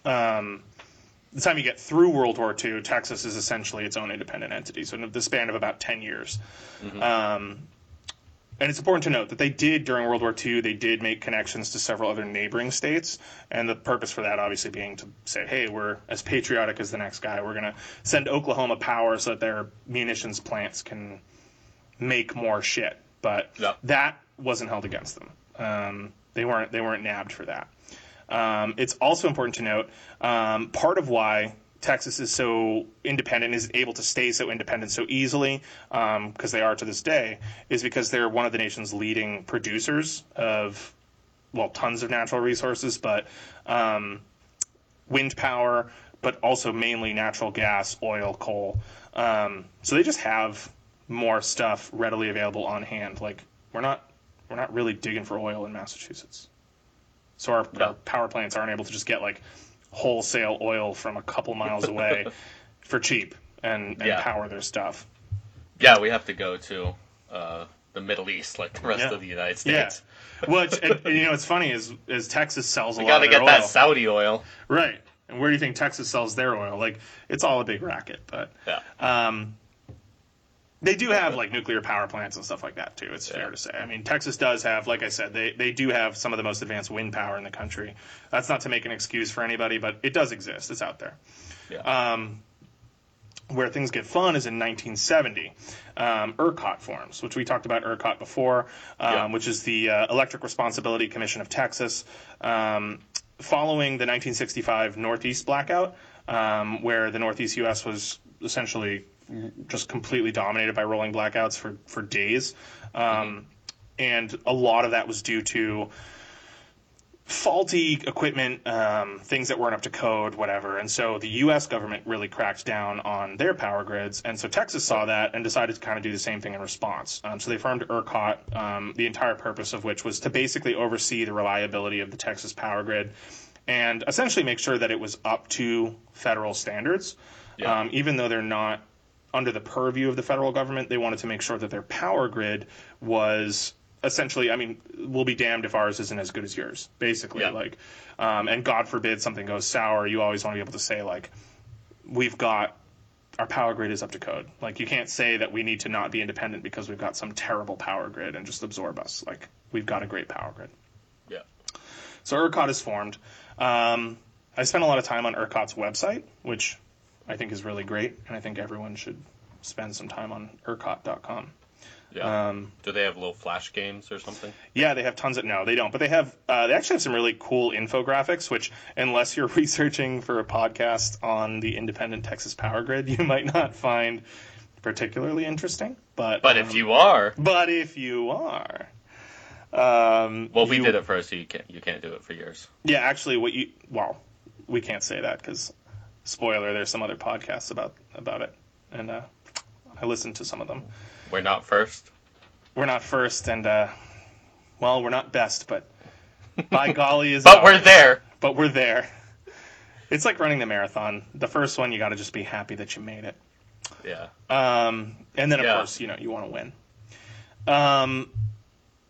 um, the time you get through World War II, Texas is essentially its own independent entity. So in the span of about ten years, um, and it's important to note that they did during World War II. They did make connections to several other neighboring states, and the purpose for that obviously being to say, "Hey, we're as patriotic as the next guy. We're going to send Oklahoma power so that their munitions plants can make more shit." But Yeah. that wasn't held against them. Um, they weren't they weren't nabbed for that. Um, it's also important to note um, part of why Texas is so independent, is able to stay so independent so easily, because they are to this day, is because they're one of the nation's leading producers of, well, tons of natural resources, but um, wind power, but also mainly natural gas, oil, coal. Um, so they just have more stuff readily available on hand. Like we're not we're not really digging for oil in Massachusetts. So our, Yeah. our power plants aren't able to just get like wholesale oil from a couple miles away for cheap and, and Yeah. power their stuff. Yeah, we have to go to uh, the Middle East like the rest Yeah. of the United States. Yeah. Which and, and, you know, it's funny is is Texas sells a We lot got to get that. Saudi oil. right. And where do you think Texas sells their oil? Like it's all a big racket, but Yeah. Um, they do have like nuclear power plants and stuff like that too. It's fair to say. I mean, Texas does have, like I said, they they do have some of the most advanced wind power in the country. That's not to make an excuse for anybody, but it does exist. It's out there. Yeah. Um, where things get fun is in 1970. Um, ERCOT forms, which we talked about ERCOT before, um, Yeah. which is the uh, Electric Responsibility Commission of Texas. Um, following the 1965 Northeast blackout, um, where the Northeast U.S. was essentially just completely dominated by rolling blackouts for, for days. Um, And a lot of that was due to faulty equipment, um, things that weren't up to code, whatever. And so the U.S. government really cracked down on their power grids. And so Texas saw that and decided to kind of do the same thing in response. Um, so they formed ERCOT, um, the entire purpose of which was to basically oversee the reliability of the Texas power grid and essentially make sure that it was up to federal standards. Yeah. Um, even though they're not under the purview of the federal government, they wanted to make sure that their power grid was essentially, I mean, we'll be damned if ours isn't as good as yours, basically. Yeah. Like, um, and God forbid something goes sour, you always want to be able to say, like, we've got our power grid is up to code. Like, you can't say that we need to not be independent because we've got some terrible power grid and just absorb us. Like, we've got a great power grid. Yeah. So ERCOT is formed. Um, I spent a lot of time on ERCOT's website, which I think is really great, and I think everyone should spend some time on ERCOT.com. Yeah. Um, Do they have little flash games or something? yeah, they have tons of no, they don't, but they have uh, they actually have some really cool infographics. Which, unless you're researching for a podcast on the independent Texas power grid, you might not find particularly interesting. But But um, if you are, but if you are, um, well, we you- did it first, so you can't you can't do it for yours. Yeah, actually, what you well, we can't say that because spoiler. There's some other podcasts about about it, and uh, I listened to some of them. We're not first. We're not first, and uh, well, we're not best, but by golly, is But we're ours. there. But we're there. It's like running the marathon. The first one, you got to just be happy that you made it. Yeah. Um, and then, of Yeah. course, you know, you want to win. Um,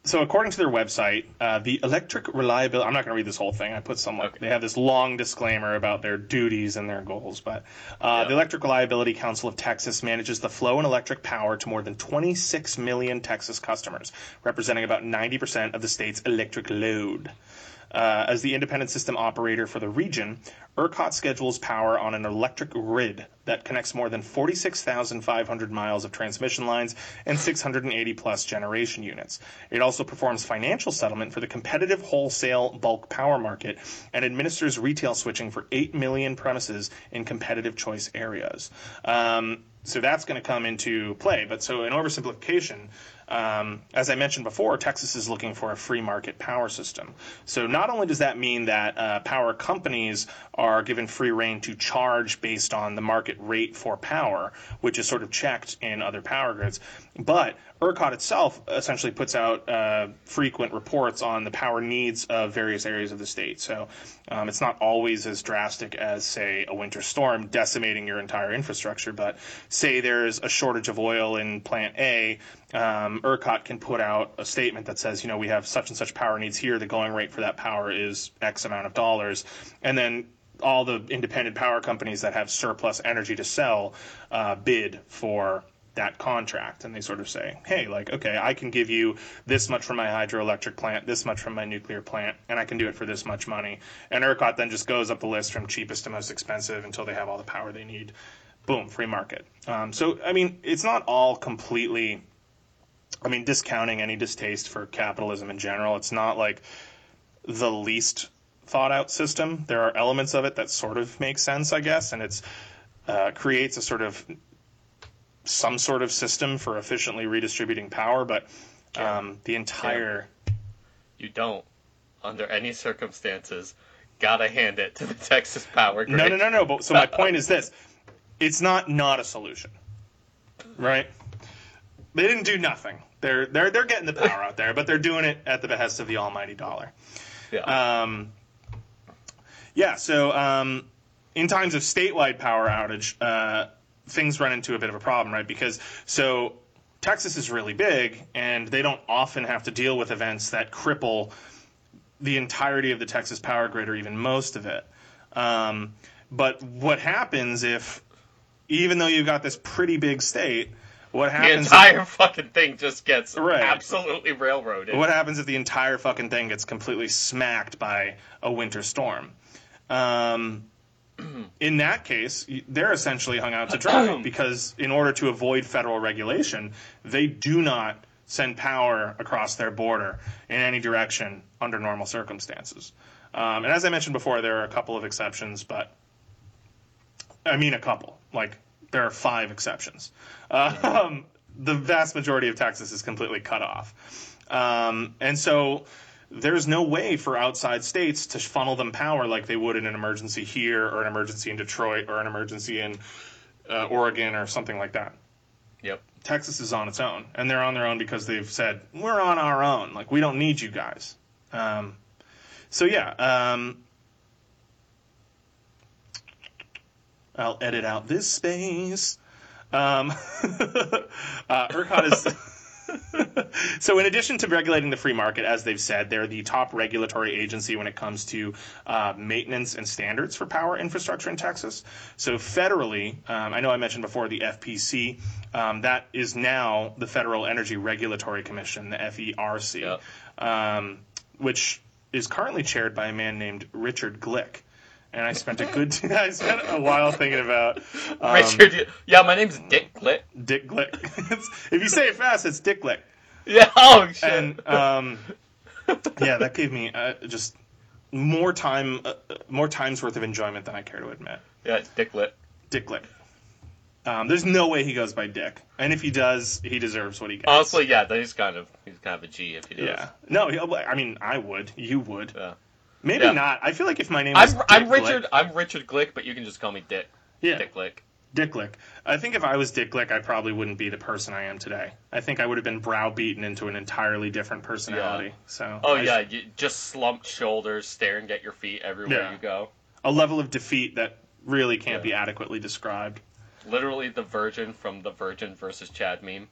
so, according to their website, uh, the electric reliability. I'm not going to read this whole thing. I put some. Okay. They have this long disclaimer about their duties and their goals. But uh, Yeah. the Electric Reliability Council of Texas manages the flow and electric power to more than 26 million Texas customers, representing about 90% of the state's electric load. Uh, as the independent system operator for the region, ERCOT schedules power on an electric grid that connects more than 46,500 miles of transmission lines and 680 plus generation units. It also performs financial settlement for the competitive wholesale bulk power market and administers retail switching for 8 million premises in competitive choice areas. Um, so that's going to come into play. But so in oversimplification, um, as I mentioned before, Texas is looking for a free market power system. So not only does that mean that uh, power companies are given free reign to charge based on the market rate for power, which is sort of checked in other power grids, but ERCOT itself essentially puts out uh, frequent reports on the power needs of various areas of the state. So um, it's not always as drastic as, say, a winter storm decimating your entire infrastructure, but say there's a shortage of oil in plant A, um, ERCOT can put out a statement that says, you know, we have such and such power needs here. The going rate for that power is X amount of dollars. And then all the independent power companies that have surplus energy to sell uh, bid for that contract. And they sort of say hey like okay i can give you this much from my hydroelectric plant this much from my nuclear plant and i can do it for this much money. And ercot then just goes up the list from cheapest to most expensive until they have all the power they need. Boom free market. Um, so i mean it's not all completely i mean discounting any distaste for capitalism in general. It's not like the least thought out system. There are elements of it that sort of make sense i guess. And it's uh, creates a sort of some sort of system for efficiently redistributing power, but um, the entire You don't, under any circumstances, gotta hand it to the Texas Power Grid. no, no, no, no. But so my point is this: it's not not a solution, right? They didn't do nothing. They're they're they're getting the power out there, but they're doing it at the behest of the almighty dollar. Yeah. Um, yeah, so um, in times of statewide power outage, uh, things run into a bit of a problem, right? Because so Texas is really big, and they don't often have to deal with events that cripple the entirety of the Texas power grid or even most of it. Um, but what happens if, even though you've got this pretty big state, what the happens? if- entire fucking thing just gets Right. absolutely railroaded. what happens if the entire fucking thing gets completely smacked by a winter storm? Um, in that case, they're essentially hung out to dry because, in order to avoid federal regulation, they do not send power across their border in any direction under normal circumstances. Um, and as I mentioned before, there are a couple of exceptions, but I mean a couple. Like there are five exceptions. Um, the vast majority of Texas is completely cut off, um, and so there's no way for outside states to funnel them power like they would in an emergency here, or an emergency in Detroit, or an emergency in uh, Oregon, or something like that. Yep. Texas is on its own, and they're on their own because they've said we're on our own. Like we don't need you guys. Um, so yeah, um, I'll edit out this space. Um, uh, ERCOT is. so, in addition to regulating the free market, as they've said, they're the top regulatory agency when it comes to uh, maintenance and standards for power infrastructure in Texas. So, federally, um, I know I mentioned before the FPC, um, that is now the Federal Energy Regulatory Commission, the FERC, um, which is currently chaired by a man named Richard Glick. And I spent a good, I spent a while thinking about um, Richard, yeah, my name's Dick Glick. Dick Glick. If you say it fast, it's Dick Glick. Yeah, oh shit. And um, yeah, that gave me uh, just more time, uh, uh, more times worth of enjoyment than I care to admit. yeah, it's Dick Lit. Dick Glick. Um, there's no way he goes by Dick, and if he does, he deserves what he gets. Honestly, yeah, he's kind of he's kind of a G if he does. yeah. No, I mean, I would. You would. Yeah. Maybe Yeah. not. I feel like if my name was I'm I'm Richard Glick- I'm Richard Glick, but you can just call me Dick. yeah, Dick Glick. Dick Glick. I think if I was Dicklick, I probably wouldn't be the person I am today. I think I would have been browbeaten into an entirely different personality. So. Oh I- yeah, you just slumped shoulders, staring at your feet everywhere Yeah. you go. A level of defeat that really can't Yeah. be adequately described. Literally the Virgin from the Virgin versus Chad meme.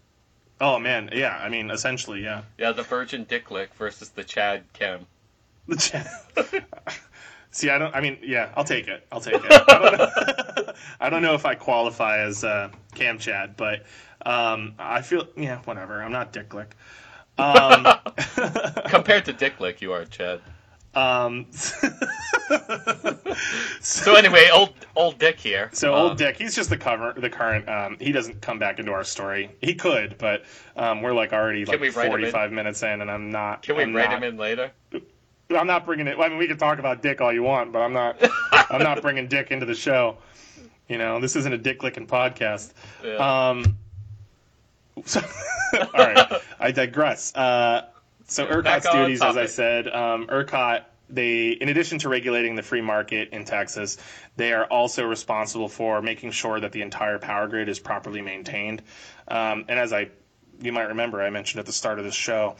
Oh man, yeah. I mean, essentially, yeah. Yeah, the Virgin Dicklick versus the Chad Chem. The Chad See, I don't. I mean, yeah, I'll take it. I'll take it. I don't know, I don't know if I qualify as uh, Cam Chad, but um, I feel yeah, whatever. I'm not Dick Glick. Um, Compared to Dick Glick, you are Chad. um, So anyway, old old Dick here. So Um, old Dick, he's just the cover, the current. Um, he doesn't come back into our story. He could, but um, we're like already like we write him in? forty-five minutes in, and I'm not. Can we I'm write not, him in later? I'm not bringing it. I mean, we can talk about Dick all you want, but I'm not. I'm not bringing Dick into the show. You know, this isn't a Dick licking podcast. Yeah. Um. So, all right, I digress. Uh, so ERCOT's duties, as I said, um, ERCOT. They, in addition to regulating the free market in Texas, they are also responsible for making sure that the entire power grid is properly maintained. Um, and as I, you might remember, I mentioned at the start of this show,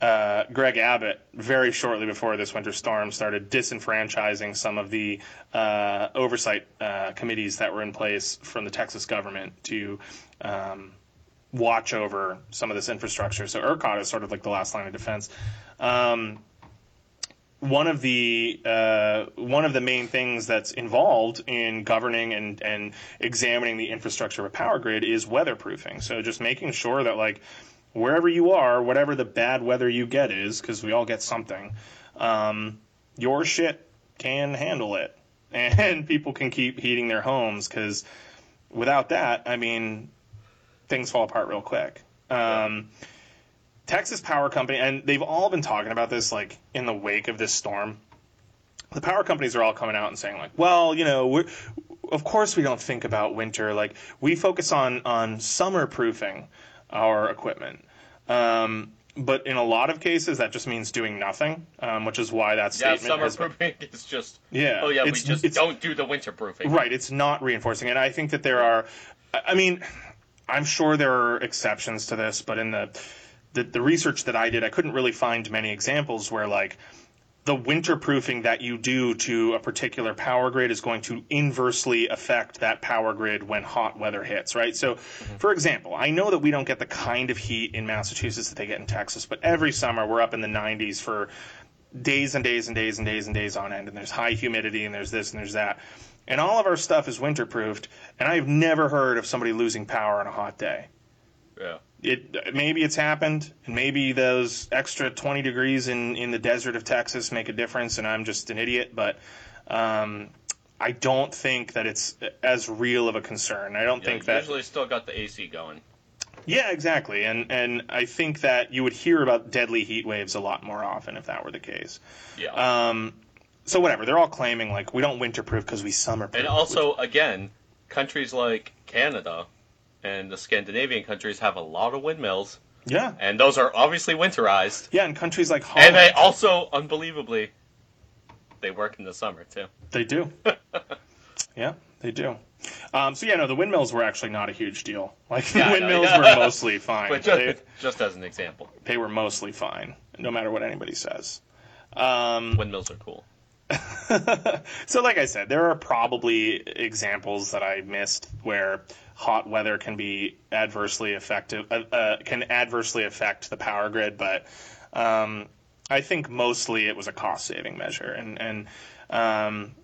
uh, Greg Abbott, very shortly before this winter storm, started disenfranchising some of the uh, oversight uh, committees that were in place from the Texas government to um, watch over some of this infrastructure. So ERCOT is sort of like the last line of defense. Um, one of the uh, one of the main things that's involved in governing and, and examining the infrastructure of a power grid is weatherproofing. So just making sure that like wherever you are, whatever the bad weather you get is, because we all get something, um, your shit can handle it, and people can keep heating their homes. Because without that, I mean, things fall apart real quick. Um, Texas Power Company, and they've all been talking about this like in the wake of this storm. The power companies are all coming out and saying like, well, you know, we're, of course we don't think about winter. Like we focus on on summer proofing our equipment. Um, but in a lot of cases, that just means doing nothing, um, which is why that yeah, statement summer has been- proofing is just. yeah. Oh yeah, we just don't do the winter proofing. Right, it's not reinforcing. And I think that there are, I I mean, I'm sure there are exceptions to this, but in the, the, the research that I did, I couldn't really find many examples where, like, the winter proofing that you do to a particular power grid is going to inversely affect that power grid when hot weather hits, right? So, mm-hmm. for example, I know that we don't get the kind of heat in Massachusetts that they get in Texas, but every summer we're up in the 90s for days and days and days and days and days on end, and there's high humidity and there's this and there's that. And all of our stuff is winterproofed, and I've never heard of somebody losing power on a hot day. Yeah. It maybe it's happened, and maybe those extra 20 degrees in in the desert of Texas make a difference, and I'm just an idiot. But um, I don't think that it's as real of a concern. I don't Yeah, think that. usually still got the AC going. Yeah, exactly, and and I think that you would hear about deadly heat waves a lot more often if that were the case. Yeah. Um, so whatever, they're all claiming like we don't winterproof because we summerproof. and also, again, countries like Canada and the Scandinavian countries have a lot of windmills, yeah, and those are obviously winterized. yeah, in countries like Holland, And they also, unbelievably, they work in the summer too. They do. yeah, they do. Um, so yeah, no, the windmills were actually not a huge deal. Like the Yeah, windmills yeah. were mostly fine. But they, just, just as an example, they were mostly fine, no matter what anybody says. Um, windmills are cool. so like I said, there are probably examples that I missed where hot weather can be adversely effective, uh, uh, can adversely affect the power grid, but um, I think mostly it was a cost saving measure, and and um,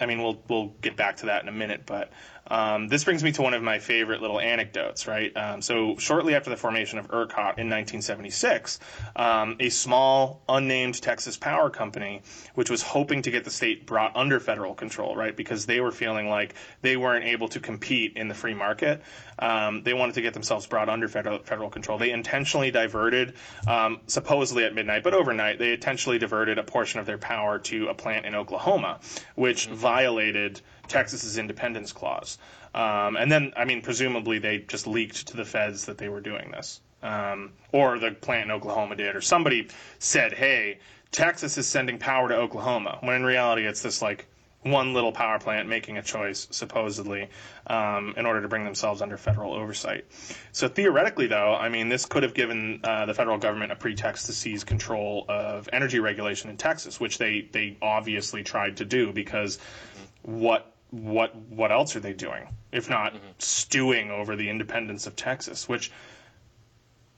I mean we'll we'll get back to that in a minute, but um, this brings me to one of my favorite little anecdotes, right? Um, so shortly after the formation of ERCOT in 1976, um, a small unnamed Texas power company, which was hoping to get the state brought under federal control, right? Because they were feeling like they weren't able to compete in the free market. Um, they wanted to get themselves brought under federal, federal control. They intentionally diverted, um, supposedly at midnight, but overnight, they intentionally diverted a portion of their power to a plant in Oklahoma, which violated Texas's independence clause. Um, and then, I mean, presumably they just leaked to the feds that they were doing this. Um, or the plant in Oklahoma did, or somebody said, hey, Texas is sending power to Oklahoma, when in reality it's this like one little power plant making a choice, supposedly, um, in order to bring themselves under federal oversight. So theoretically, though, I mean, this could have given uh, the federal government a pretext to seize control of energy regulation in Texas, which they they obviously tried to do because what what what else are they doing if not stewing over the independence of Texas, which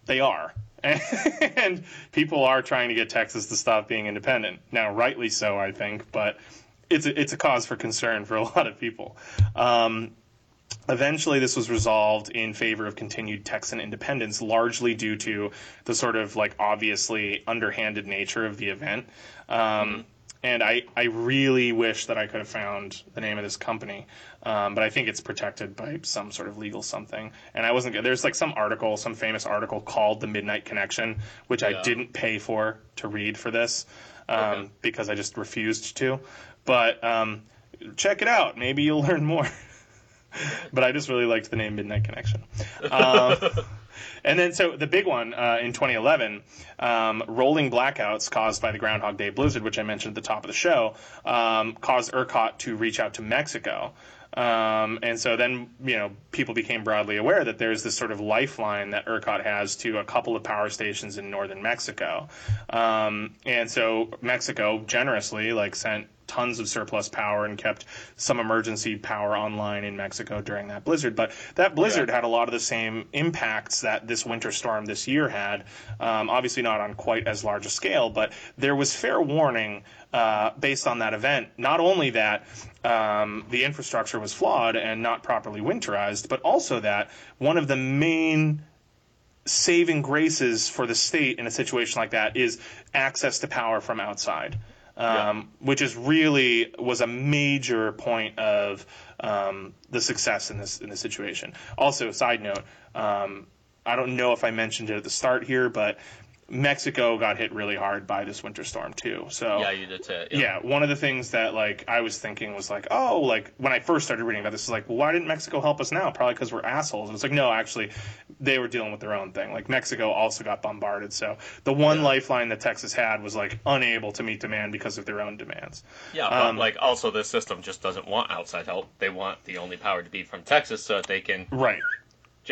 they are. and people are trying to get Texas to stop being independent. Now, rightly so, I think, but it's a, it's a cause for concern for a lot of people. Um, eventually, this was resolved in favor of continued Texan independence, largely due to the sort of like obviously underhanded nature of the event. Um, and I, I really wish that I could have found the name of this company, um, but I think it's protected by some sort of legal something. And I wasn't good. There's like some article, some famous article called "The Midnight Connection," which I didn't pay for to read for this um, Okay. because I just refused to. But um, check it out. Maybe you'll learn more. but I just really liked the name Midnight Connection. And then, so the big one uh, in 2011, um, rolling blackouts caused by the Groundhog Day blizzard, which I mentioned at the top of the show, um, caused ERCOT to reach out to Mexico. Um, and so then, you know, people became broadly aware that there's this sort of lifeline that ERCOT has to a couple of power stations in northern Mexico. Um, and so Mexico generously, like, sent tons of surplus power and kept some emergency power online in Mexico during that blizzard. But that blizzard Yeah. had a lot of the same impacts that this winter storm this year had. Um, obviously, not on quite as large a scale, but there was fair warning uh, based on that event. Not only that um, the infrastructure was flawed and not properly winterized, but also that one of the main saving graces for the state in a situation like that is access to power from outside, um, which is really was a major point of um, the success in this in this situation. Also, side note, um, I don't know if I mentioned it at the start here, but Mexico got hit really hard by this winter storm too. So yeah, you did say it. yeah, one of the things that like I was thinking was like, oh, like when I first started reading about this, is like, well, why didn't Mexico help us now? Probably because we're assholes. And it's like, no, actually, they were dealing with their own thing. Like Mexico also got bombarded, so the one Yeah. lifeline that Texas had was like unable to meet demand because of their own demands. Yeah, but Um, like also this system just doesn't want outside help. They want the only power to be from Texas so that they can Right.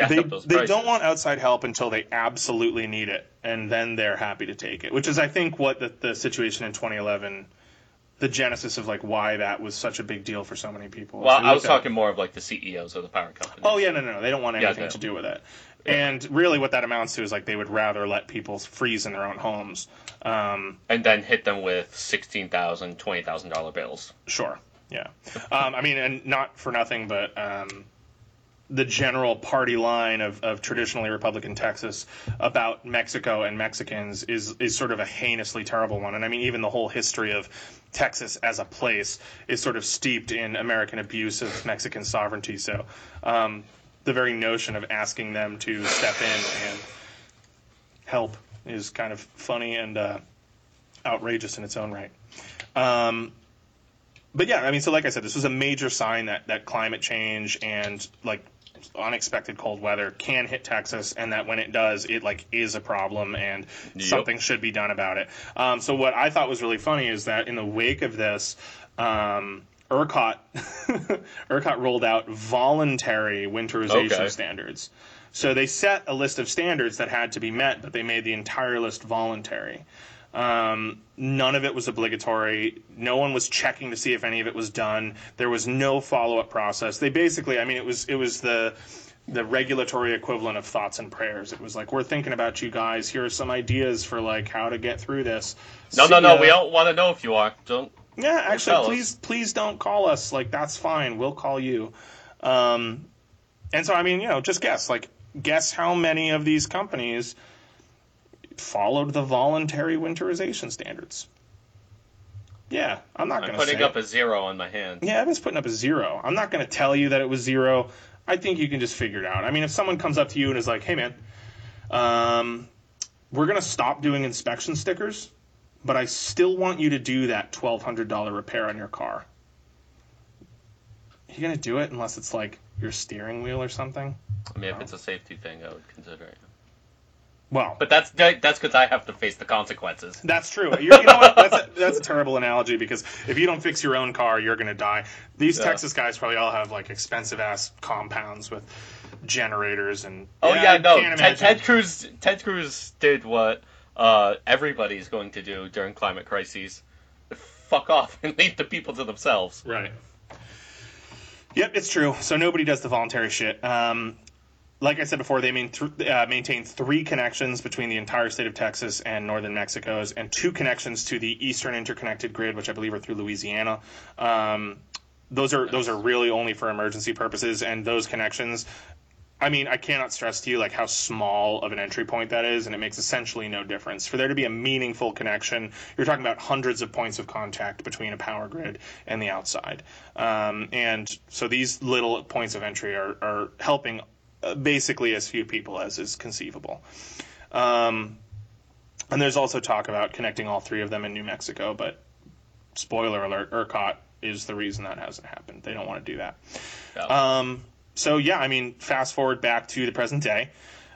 They, they don't want outside help until they absolutely need it, and then they're happy to take it. Which is, I think, what the, the situation in 2011, the genesis of like why that was such a big deal for so many people. Well, I was talking more of like the CEOs of the power companies. Oh yeah, no, no, no. They don't want anything they to do with it. And really, what that amounts to is like they would rather let people freeze in their own homes. Um, And then hit them with sixteen thousand, twenty thousand dollar bills. sure, yeah. Um, I mean, and not for nothing, but um, the general party line of, of traditionally Republican Texas about Mexico and Mexicans is is sort of a heinously terrible one. And I mean, even the whole history of Texas as a place is sort of steeped in American abuse of Mexican sovereignty. So um, the very notion of asking them to step in and help is kind of funny and uh, outrageous in its own right. Um, but yeah, I mean, so like I said, this was a major sign that that climate change and like unexpected cold weather can hit Texas, and that when it does, it like is a problem, and Yep. something should be done about it. Um, so what I thought was really funny is that in the wake of this. Um, ERCOT, ERCOT rolled out voluntary winterization Okay. standards. So they set a list of standards that had to be met, but they made the entire list voluntary. Um, none of it was obligatory. No one was checking to see if any of it was done. There was no follow-up process. They basically, I mean, it was it was the the regulatory equivalent of thoughts and prayers. It was like we're thinking about you guys. Here are some ideas for like how to get through this. No, See no, no. ya. We don't want to know if you are. Don't. Yeah, actually, tell us. please, please don't call us. Like that's fine. We'll call you. Um, and so, I mean, you know, just guess. Like, guess how many of these companies followed the voluntary winterization standards? Yeah, I'm not going to putting up a zero on my hand. yeah, I was putting up a zero. I'm not going to tell you that it was zero. I think you can just figure it out. I mean, if someone comes up to you and is like, "Hey, man, um, we're going to stop doing inspection stickers, but I still want you to do that $1,200 repair on your car." Are you gonna do it unless it's like your steering wheel or something? I mean, if it's a safety thing, I would consider it. Well, But that's that's because I have to face the consequences. That's true. You, you know what? That's a, that's a terrible analogy because if you don't fix your own car, you're going to die. These Yeah. Texas guys probably all have like expensive ass compounds with generators and. Oh I yeah, no. Ted, Ted. Cruz Ted Cruz did what uh, everybody's going to do during climate crises. Fuck off and leave the people to themselves. Right. Yep, it's true. So nobody does the voluntary shit. Um, like I said before, they main th- uh, maintain three connections between the entire state of Texas and northern Mexico's, and two connections to the eastern interconnected grid, which I believe are through Louisiana. Um, those are those are really only for emergency purposes, and those connections. I mean, I cannot stress to you like how small of an entry point that is, and it makes essentially no difference. For there to be a meaningful connection, you're talking about hundreds of points of contact between a power grid and the outside. Um, and so these little points of entry are, are helping basically as few people as is conceivable. Um, and there's also talk about connecting all three of them in New Mexico, but spoiler alert, ERCOT is the reason that hasn't happened. They don't want to do that. Um, so yeah, I mean, fast forward back to the present day.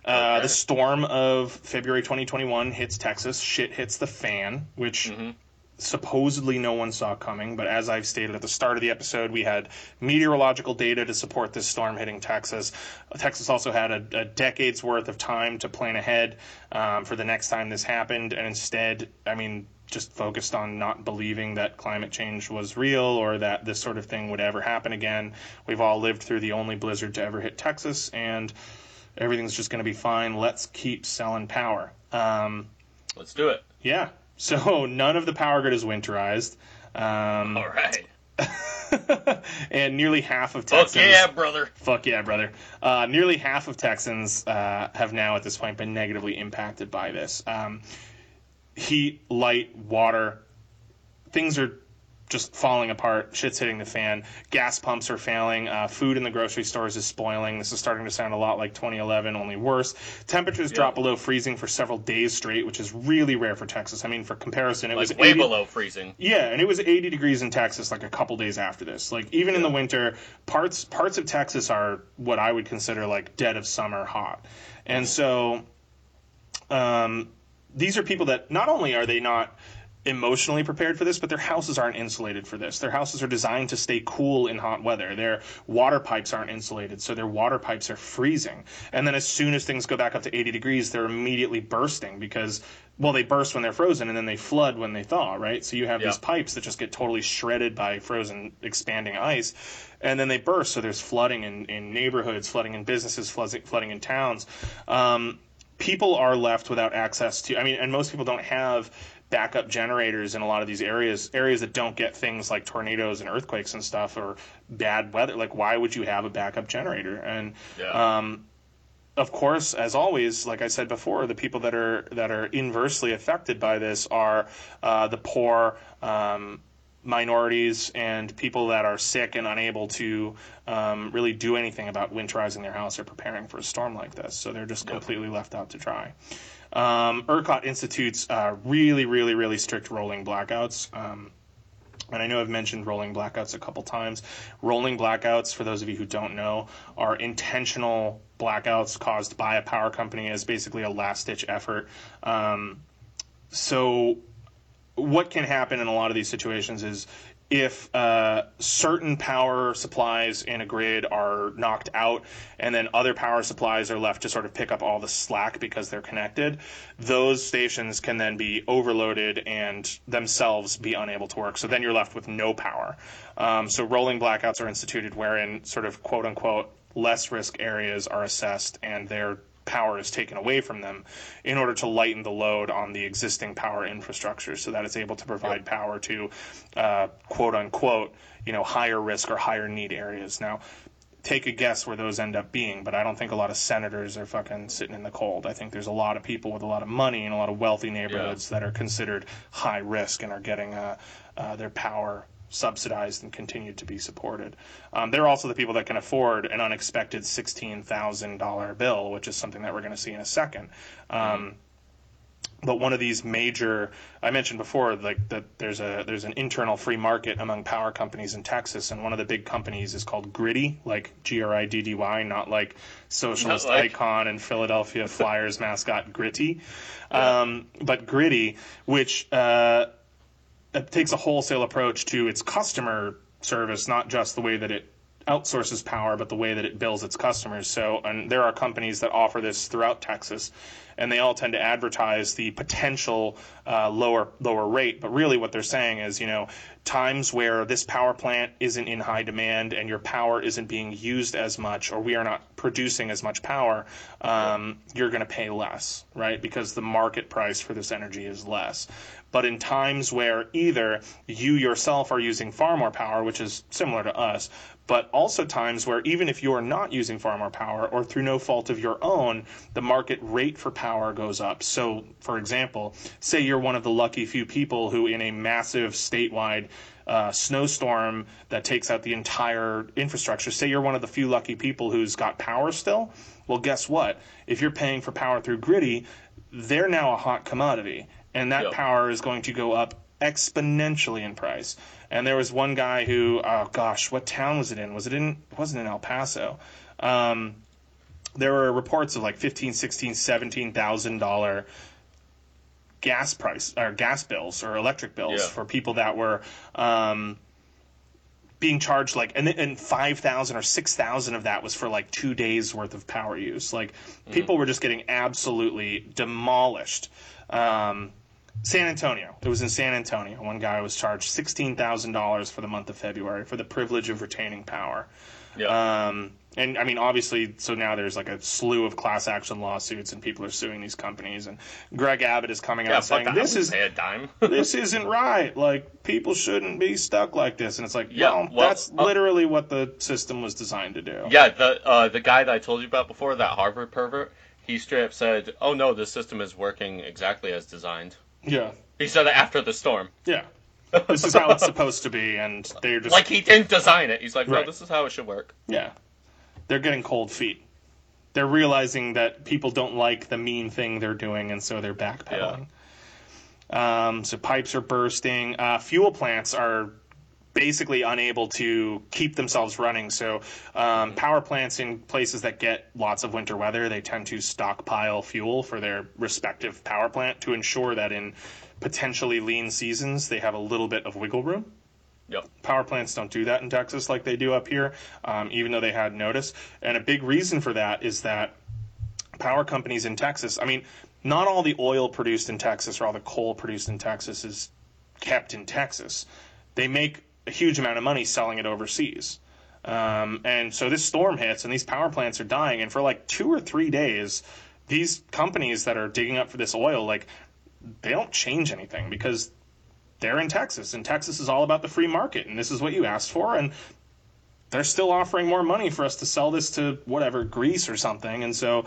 Uh, Okay. The storm of February 2021 hits Texas. Shit hits the fan, which Mhm. Supposedly no one saw coming. But as I've stated at the start of the episode, we had meteorological data to support this storm hitting Texas. Texas also had a, a decade's worth of time to plan ahead um, for the next time this happened, and instead, I mean, just focused on not believing that climate change was real or that this sort of thing would ever happen again. We've all lived through the only blizzard to ever hit Texas, and everything's just going to be fine. Let's keep selling power. Um, Let's do it. yeah. So none of the power grid is winterized. Um, All right. and nearly half of Texans. Fuck yeah, brother. Fuck yeah, brother. Uh, nearly half of Texans uh, have now at this point been negatively impacted by this. Um, heat, light, water, things are just falling apart. Shit's hitting the fan. Gas pumps are failing. Uh, food in the grocery stores is spoiling. This is starting to sound a lot like 2011, only worse. Temperatures Yeah. drop below freezing for several days straight, which is really rare for Texas. I mean, for comparison, it was way 80 below freezing. yeah, and it was 80 degrees in Texas like a couple days after this. Like even in the winter, parts parts of Texas are what I would consider like dead of summer hot. And so um, these are people that not only are they not emotionally prepared for this, but their houses aren't insulated for this. Their houses are designed to stay cool in hot weather. Their water pipes aren't insulated, so their water pipes are freezing. And then as soon as things go back up to 80 degrees, they're immediately bursting because well, they burst when they're frozen and then they flood when they thaw, right? So you have Yeah. these pipes that just get totally shredded by frozen expanding ice and then they burst. So there's flooding in, in neighborhoods, flooding in businesses, flooding, flooding in towns. Um, people are left without access to, I mean, and most people don't have backup generators in a lot of these areas, areas that don't get things like tornadoes and earthquakes and stuff or bad weather. Like, why would you have a backup generator? And, Yeah. um, of course, as always, like I said before, the people that are that are inversely affected by this are uh, the poor, um, minorities, and people that are sick and unable to um, really do anything about winterizing their house or preparing for a storm like this. So they're just completely left out to dry. Um, ERCOT institutes uh, really, really, really strict rolling blackouts. Um, and I know I've mentioned rolling blackouts a couple times. Rolling blackouts, for those of you who don't know, are intentional blackouts caused by a power company as basically a last ditch effort. Um, so, what can happen in a lot of these situations is if uh, certain power supplies in a grid are knocked out and then other power supplies are left to sort of pick up all the slack because they're connected, those stations can then be overloaded and themselves be unable to work. So then you're left with no power. Um, so rolling blackouts are instituted wherein sort of quote unquote less risk areas are assessed and their power is taken away from them in order to lighten the load on the existing power infrastructure so that it's able to provide power to uh, quote unquote you know higher risk or higher need areas. Now take a guess where those end up being but i don't think a lot of senators are fucking sitting in the cold. I think there's a lot of people with a lot of money and a lot of wealthy neighborhoods that are considered high risk and are getting uh, uh, their power subsidized and continued to be supported. Um, they're also the people that can afford an unexpected $16,000 bill, which is something that we're going to see in a second. Um, but one of these major I mentioned before like that there's a there's an internal free market among power companies in Texas and one of the big companies is called Griddy like G R I D D Y not like socialist Not like- icon and Philadelphia Flyers mascot Gritty um, but Griddy which uh, it takes a wholesale approach to its customer service not just the way that it outsources power, but the way that it bills its customers. So, and there are companies that offer this throughout Texas, and they all tend to advertise the potential uh, lower lower rate. But really, what they're saying is, you know, times where this power plant isn't in high demand and your power isn't being used as much, or we are not producing as much power, um, you're going to pay less, right? Because the market price for this energy is less. But in times where either you yourself are using far more power, which is similar to us, but also times where even if you are not using far more power or through no fault of your own, the market rate for power goes up. So, for example, say you're one of the lucky few people who, in a massive statewide uh, snowstorm that takes out the entire infrastructure, say you're one of the few lucky people who's got power still. Well, guess what? If you're paying for power through Griddy, they're now a hot commodity, and that Yep. power is going to go up exponentially in price. And there was one guy who, oh gosh, what town was it in? Was it in? It wasn't in El Paso. Um, there were reports of like fifteen, sixteen, seventeen thousand dollar gas price or gas bills or electric bills Yeah. for people that were um, being charged like and and five thousand or six thousand of that was for like two days worth of power use. Like people were just getting absolutely demolished. Um, San Antonio. It was in San Antonio. One guy was charged sixteen thousand dollars for the month of February for the privilege of retaining power. Yeah. Um, and I mean, obviously, so now there's like a slew of class action lawsuits, and people are suing these companies. And Greg Abbott is coming yeah, out saying that. this is a dime. this isn't right. Like people shouldn't be stuck like this. And it's like, Yeah, well, well, that's uh, literally what the system was designed to do. Yeah, the uh, the guy that I told you about before, that Harvard pervert, he straight up said, "Oh no, the system is working exactly as designed." Yeah, He said that after the storm. yeah. This is how it's supposed to be, and they're just Like he didn't design it. He's like, "No, Right. this is how it should work." Yeah. They're getting cold feet. They're realizing that people don't like the mean thing they're doing, and so they're backpedaling. Um, so pipes are bursting. Uh, fuel plants are basically unable to keep themselves running. So um, power plants in places that get lots of winter weather, they tend to stockpile fuel for their respective power plant to ensure that in potentially lean seasons they have a little bit of wiggle room Yep. power plants don't do that in Texas like they do up here, um, even though they had notice. And a big reason for that is that power companies in Texas, I mean, not all the oil produced in Texas or all the coal produced in Texas is kept in Texas. They make a huge amount of money selling it overseas. Um, and so this storm hits and these power plants are dying. And for like two or three days, these companies that are digging up for this oil, like, they don't change anything because they're in Texas, and Texas is all about the free market, and this is what you asked for, and they're still offering more money for us to sell this to whatever Greece or something, and so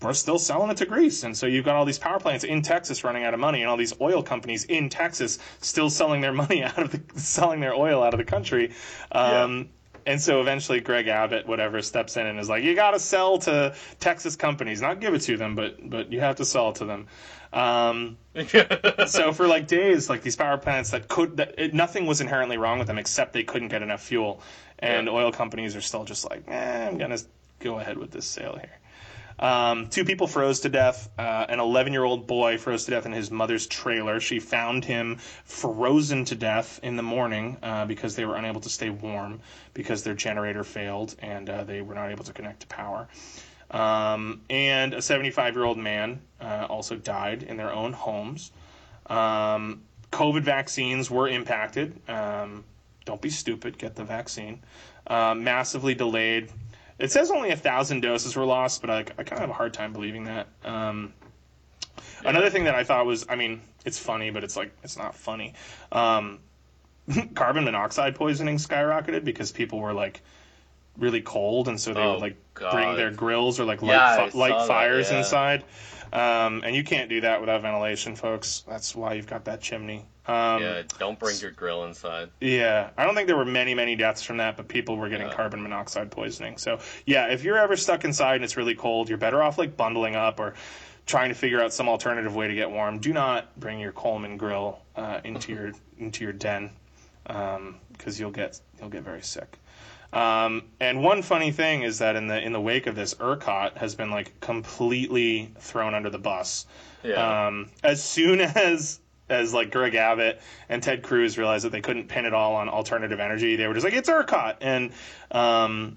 we're still selling it to Greece, and so you've got all these power plants in Texas running out of money, and all these oil companies in Texas still selling their money out of the selling their oil out of the country. Um, And so eventually, Greg Abbott, whatever, steps in and is like, "You got to sell to Texas companies, not give it to them, but but you have to sell it to them." Um, so for like days, like these power plants that could that it, nothing was inherently wrong with them except they couldn't get enough fuel, and Yeah. oil companies are still just like, eh, I'm gonna go ahead with this sale here. Um, two people froze to death. Uh, an 11 year old boy froze to death in his mother's trailer. She found him frozen to death in the morning uh, because they were unable to stay warm because their generator failed and uh, they were not able to connect to power. Um, and a 75 year old man uh, also died in their own homes. Um, COVID vaccines were impacted. Um, don't be stupid, get the vaccine. Uh, massively delayed. It says only a thousand doses were lost, but I, I kind of have a hard time believing that. Um, Another thing that I thought was, I mean, it's funny, but it's like it's not funny. Um, carbon monoxide poisoning skyrocketed because people were like really cold, and so they Oh, would like God. bring their grills or like light, Yeah, fi- light saw that, fires yeah. inside. Um, and you can't do that without ventilation, folks. That's why you've got that chimney. Um, yeah, don't bring your grill inside. yeah, I don't think there were many, many deaths from that, but people were getting Yeah. carbon monoxide poisoning. So, yeah, if you're ever stuck inside and it's really cold, you're better off like bundling up or trying to figure out some alternative way to get warm, do not bring your Coleman grill uh, into your into your den because um, you'll get you'll get very sick. Um, and one funny thing is that in the in the wake of this, ERCOT has been like completely thrown under the bus. Yeah. Um, as soon as as like Greg Abbott and Ted Cruz realized that they couldn't pin it all on alternative energy, they were just like, "It's ERCOT." And um,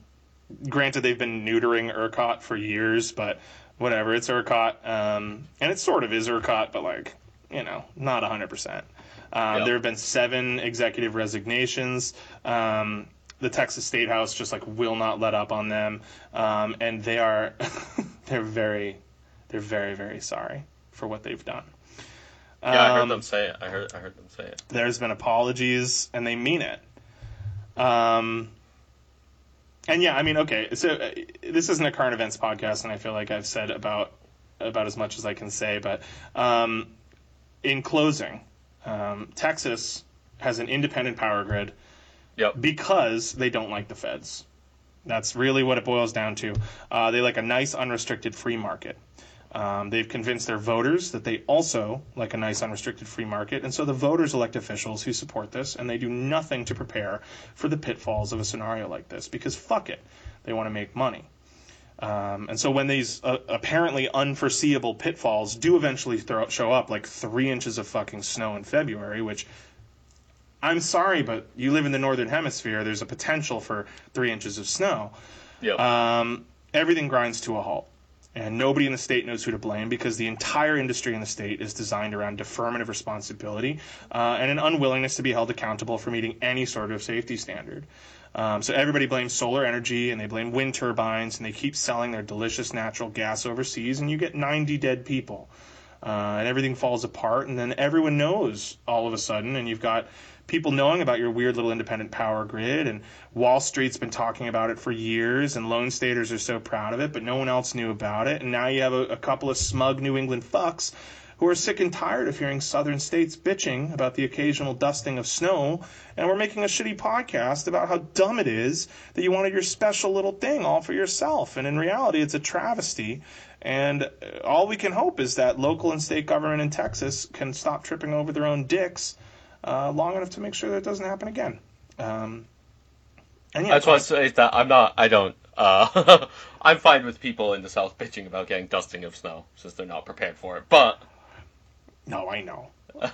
granted, they've been neutering ERCOT for years, but whatever. It's ERCOT, um, and it sort of is ERCOT, but like you know, not hundred percent. Um, Yep. There have been seven executive resignations. Um, the Texas State House just like will not let up on them, um, and they are they're very they're very very sorry for what they've done. Yeah, I heard Um, them say it. I heard I heard them say it. there's been apologies and they mean it. Um, and yeah, I mean, okay, so uh, this isn't a current events podcast, and I feel like I've said about about as much as I can say. But um, in closing, um, Texas has an independent power grid Yep. because they don't like the feds. That's really what it boils down to. Uh, they like a nice, unrestricted free market. Um, they've convinced their voters that they also like a nice, unrestricted free market, and so the voters elect officials who support this, and they do nothing to prepare for the pitfalls of a scenario like this because fuck it, they want to make money. Um, and so when these uh, apparently unforeseeable pitfalls do eventually throw, show up, like three inches of fucking snow in February, which I'm sorry, but you live in the northern hemisphere. There's a potential for three inches of snow. Yep. Um, everything grinds to a halt. And nobody in the state knows who to blame because the entire industry in the state is designed around deferment of responsibility uh, and an unwillingness to be held accountable for meeting any sort of safety standard. Um, so everybody blames solar energy and they blame wind turbines and they keep selling their delicious natural gas overseas and you get 90 dead people. Uh, and everything falls apart and then everyone knows all of a sudden and you've got people knowing about your weird little independent power grid and wall street's been talking about it for years and lone staters are so proud of it but no one else knew about it. And now you have a, a couple of smug new england fucks who are sick and tired of hearing southern states bitching about the occasional dusting of snow. And we're making a shitty podcast about how dumb it is that you wanted your special little thing all for yourself. And in reality it's a travesty. And uh, all we can hope is that local and state government in Texas can stop tripping over their own dicks uh, long enough to make sure that it doesn't happen again. Um, and yeah, That's why I say that I'm not. I don't. Uh, I'm fine with people in the south bitching about getting dusting of snow since they're not prepared for it. But no, I know.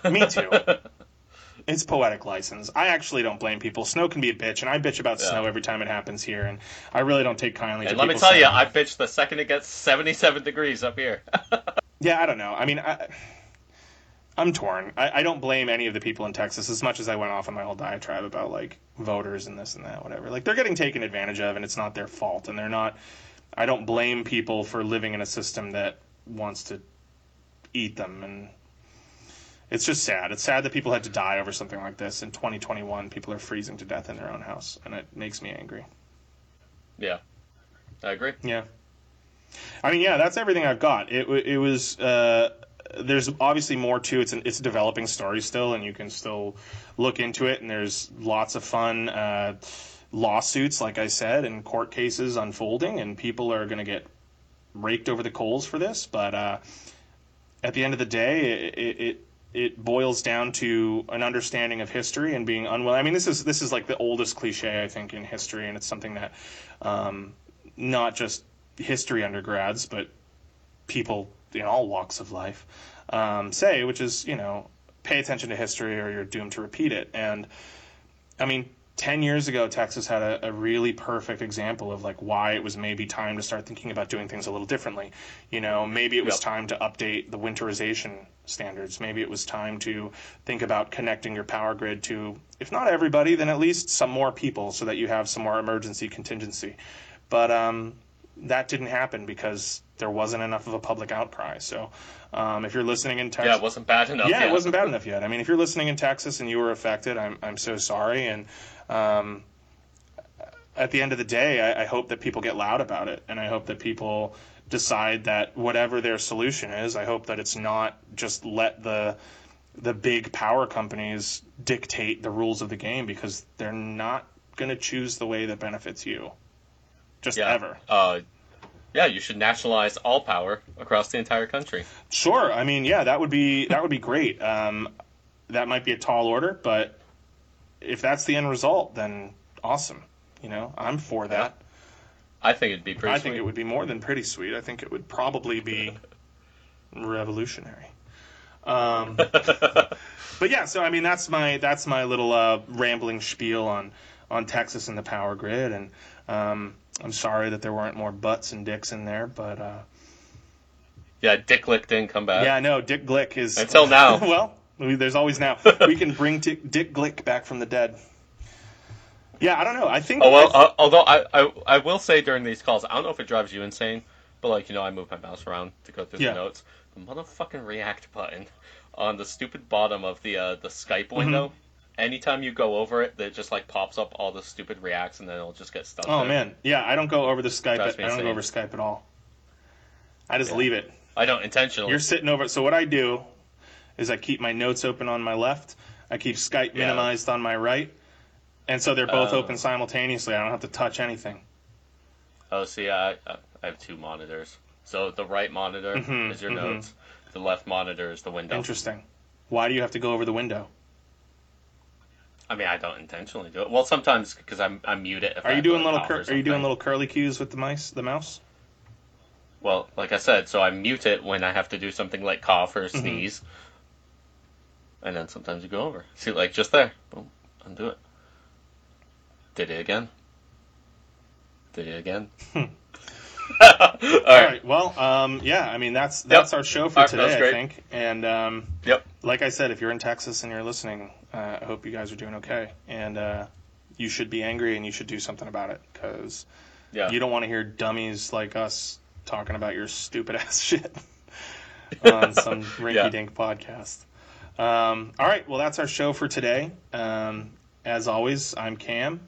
Me too. It's poetic license. I actually don't blame people. Snow can be a bitch, and I bitch about Yeah. snow every time it happens here, and I really don't take kindly and to let me tell you, I bitch the second it gets 77 degrees up here. Yeah, I don't know. I mean, I, I'm torn. I, I don't blame any of the people in Texas as much as I went off on my whole diatribe about like voters and this and that, whatever. Like they're getting taken advantage of, and it's not their fault, and they're not. I don't blame people for living in a system that wants to eat them, and it's just sad. It's sad that people had to die over something like this in 2021. People are freezing to death in their own house, and it makes me angry. yeah, I agree. Yeah. I mean, yeah, that's everything I've got. It it was. Uh, there's obviously more to it. It's an, it's a developing story still, and you can still look into it. And there's lots of fun uh, lawsuits, like I said, and court cases unfolding, and people are going to get raked over the coals for this. But uh, at the end of the day, it, it, it it boils down to an understanding of history and being unwilling. I mean, this is this is like the oldest cliche I think in history, and it's something that um, not just history undergrads, but people in all walks of life um, say, which is you know pay attention to history or you're doomed to repeat it. And I mean, 10 years ago, Texas had a, a really perfect example of like why it was maybe time to start thinking about doing things a little differently. You know, maybe it was Yep. time to update the winterization standards. Maybe it was time to think about connecting your power grid to, if not everybody, then at least some more people so that you have some more emergency contingency. But um, that didn't happen because there wasn't enough of a public outcry. So um, if you're listening in Texas, Yeah, it wasn't bad enough. yeah, yet. it wasn't bad enough yet. I mean, if you're listening in Texas and you were affected, I'm I'm so sorry. And um, at the end of the day, I, I hope that people get loud about it, and I hope that people decide that whatever their solution is, I hope that it's not just let the the big power companies dictate the rules of the game because they're not going to choose the way that benefits you. Just Yeah. ever. Uh, Yeah, you should nationalize all power across the entire country. Sure. I mean, yeah, that would be that would be great. Um, that might be a tall order, but if that's the end result, then awesome. You know, I'm for that. I think it'd be pretty. I sweet. think it would be more than pretty sweet. I think it would probably be revolutionary. Um, but yeah, so I mean, that's my that's my little uh, rambling spiel on on Texas and the power grid, and um, I'm sorry that there weren't more butts and dicks in there, but uh, yeah, Dick Glick didn't come back. yeah, I know Dick Glick is Until now. well, we, there's always now. we can bring Dick, Dick Glick back from the dead. Yeah, I don't know. I think. Oh well, I- uh, although I, I I will say during these calls, I don't know if it drives you insane, but like you know, I move my mouse around to go through Yeah. the notes. The motherfucking react button on the stupid bottom of the uh, the Skype Mm-hmm. Anytime you go over it, it just like pops up all the stupid reacts, and then it'll just get stuck. oh there. man, yeah, I don't go over the Skype. Drives I don't go over Skype at all. I just Yeah. leave it. I don't intentionally. You're sitting over. So what I do is I keep my notes open on my left. I keep Skype Yeah. minimized on my right, and so they're both Oh. open simultaneously. I don't have to touch anything. Oh, see, I I have two monitors. So the right monitor Mhm, is your mhm. notes. The left monitor is the window. Interesting. Why do you have to go over the window? I mean, I don't intentionally do it. Well, sometimes because I'm I mute it. If I Are you doing little? Cur- are you doing little curly cues with the mice? The mouse? Well, like I said, so I mute it when I have to do something like cough or Mm-hmm. sneeze, and then sometimes you go over. See, like just there, boom, undo it. Did it again. Did it again. All All right. right. Well, um, yeah. I mean, that's that's our show for All right, today. I think. And um, Yep. like I said, if you're in Texas and you're listening, uh, I hope you guys are doing okay. And uh, you should be angry and you should do something about it because Yeah. you don't want to hear dummies like us talking about your stupid ass shit on some rinky dink podcast. Um, all right. Well, that's our show for today. Um, as always, I'm Cam.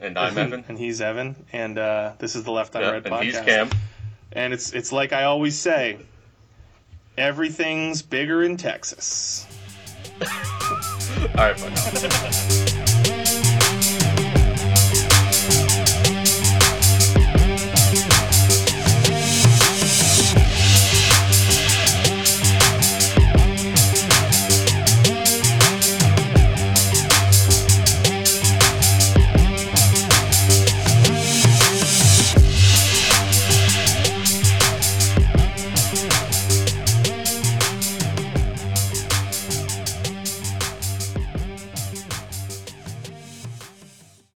and I'm Evan. and he's Evan. And uh, this is the Left Yeah, Unread and podcast. he's Cam. And it's it's like I always say, everything's bigger in Texas. All right, bye.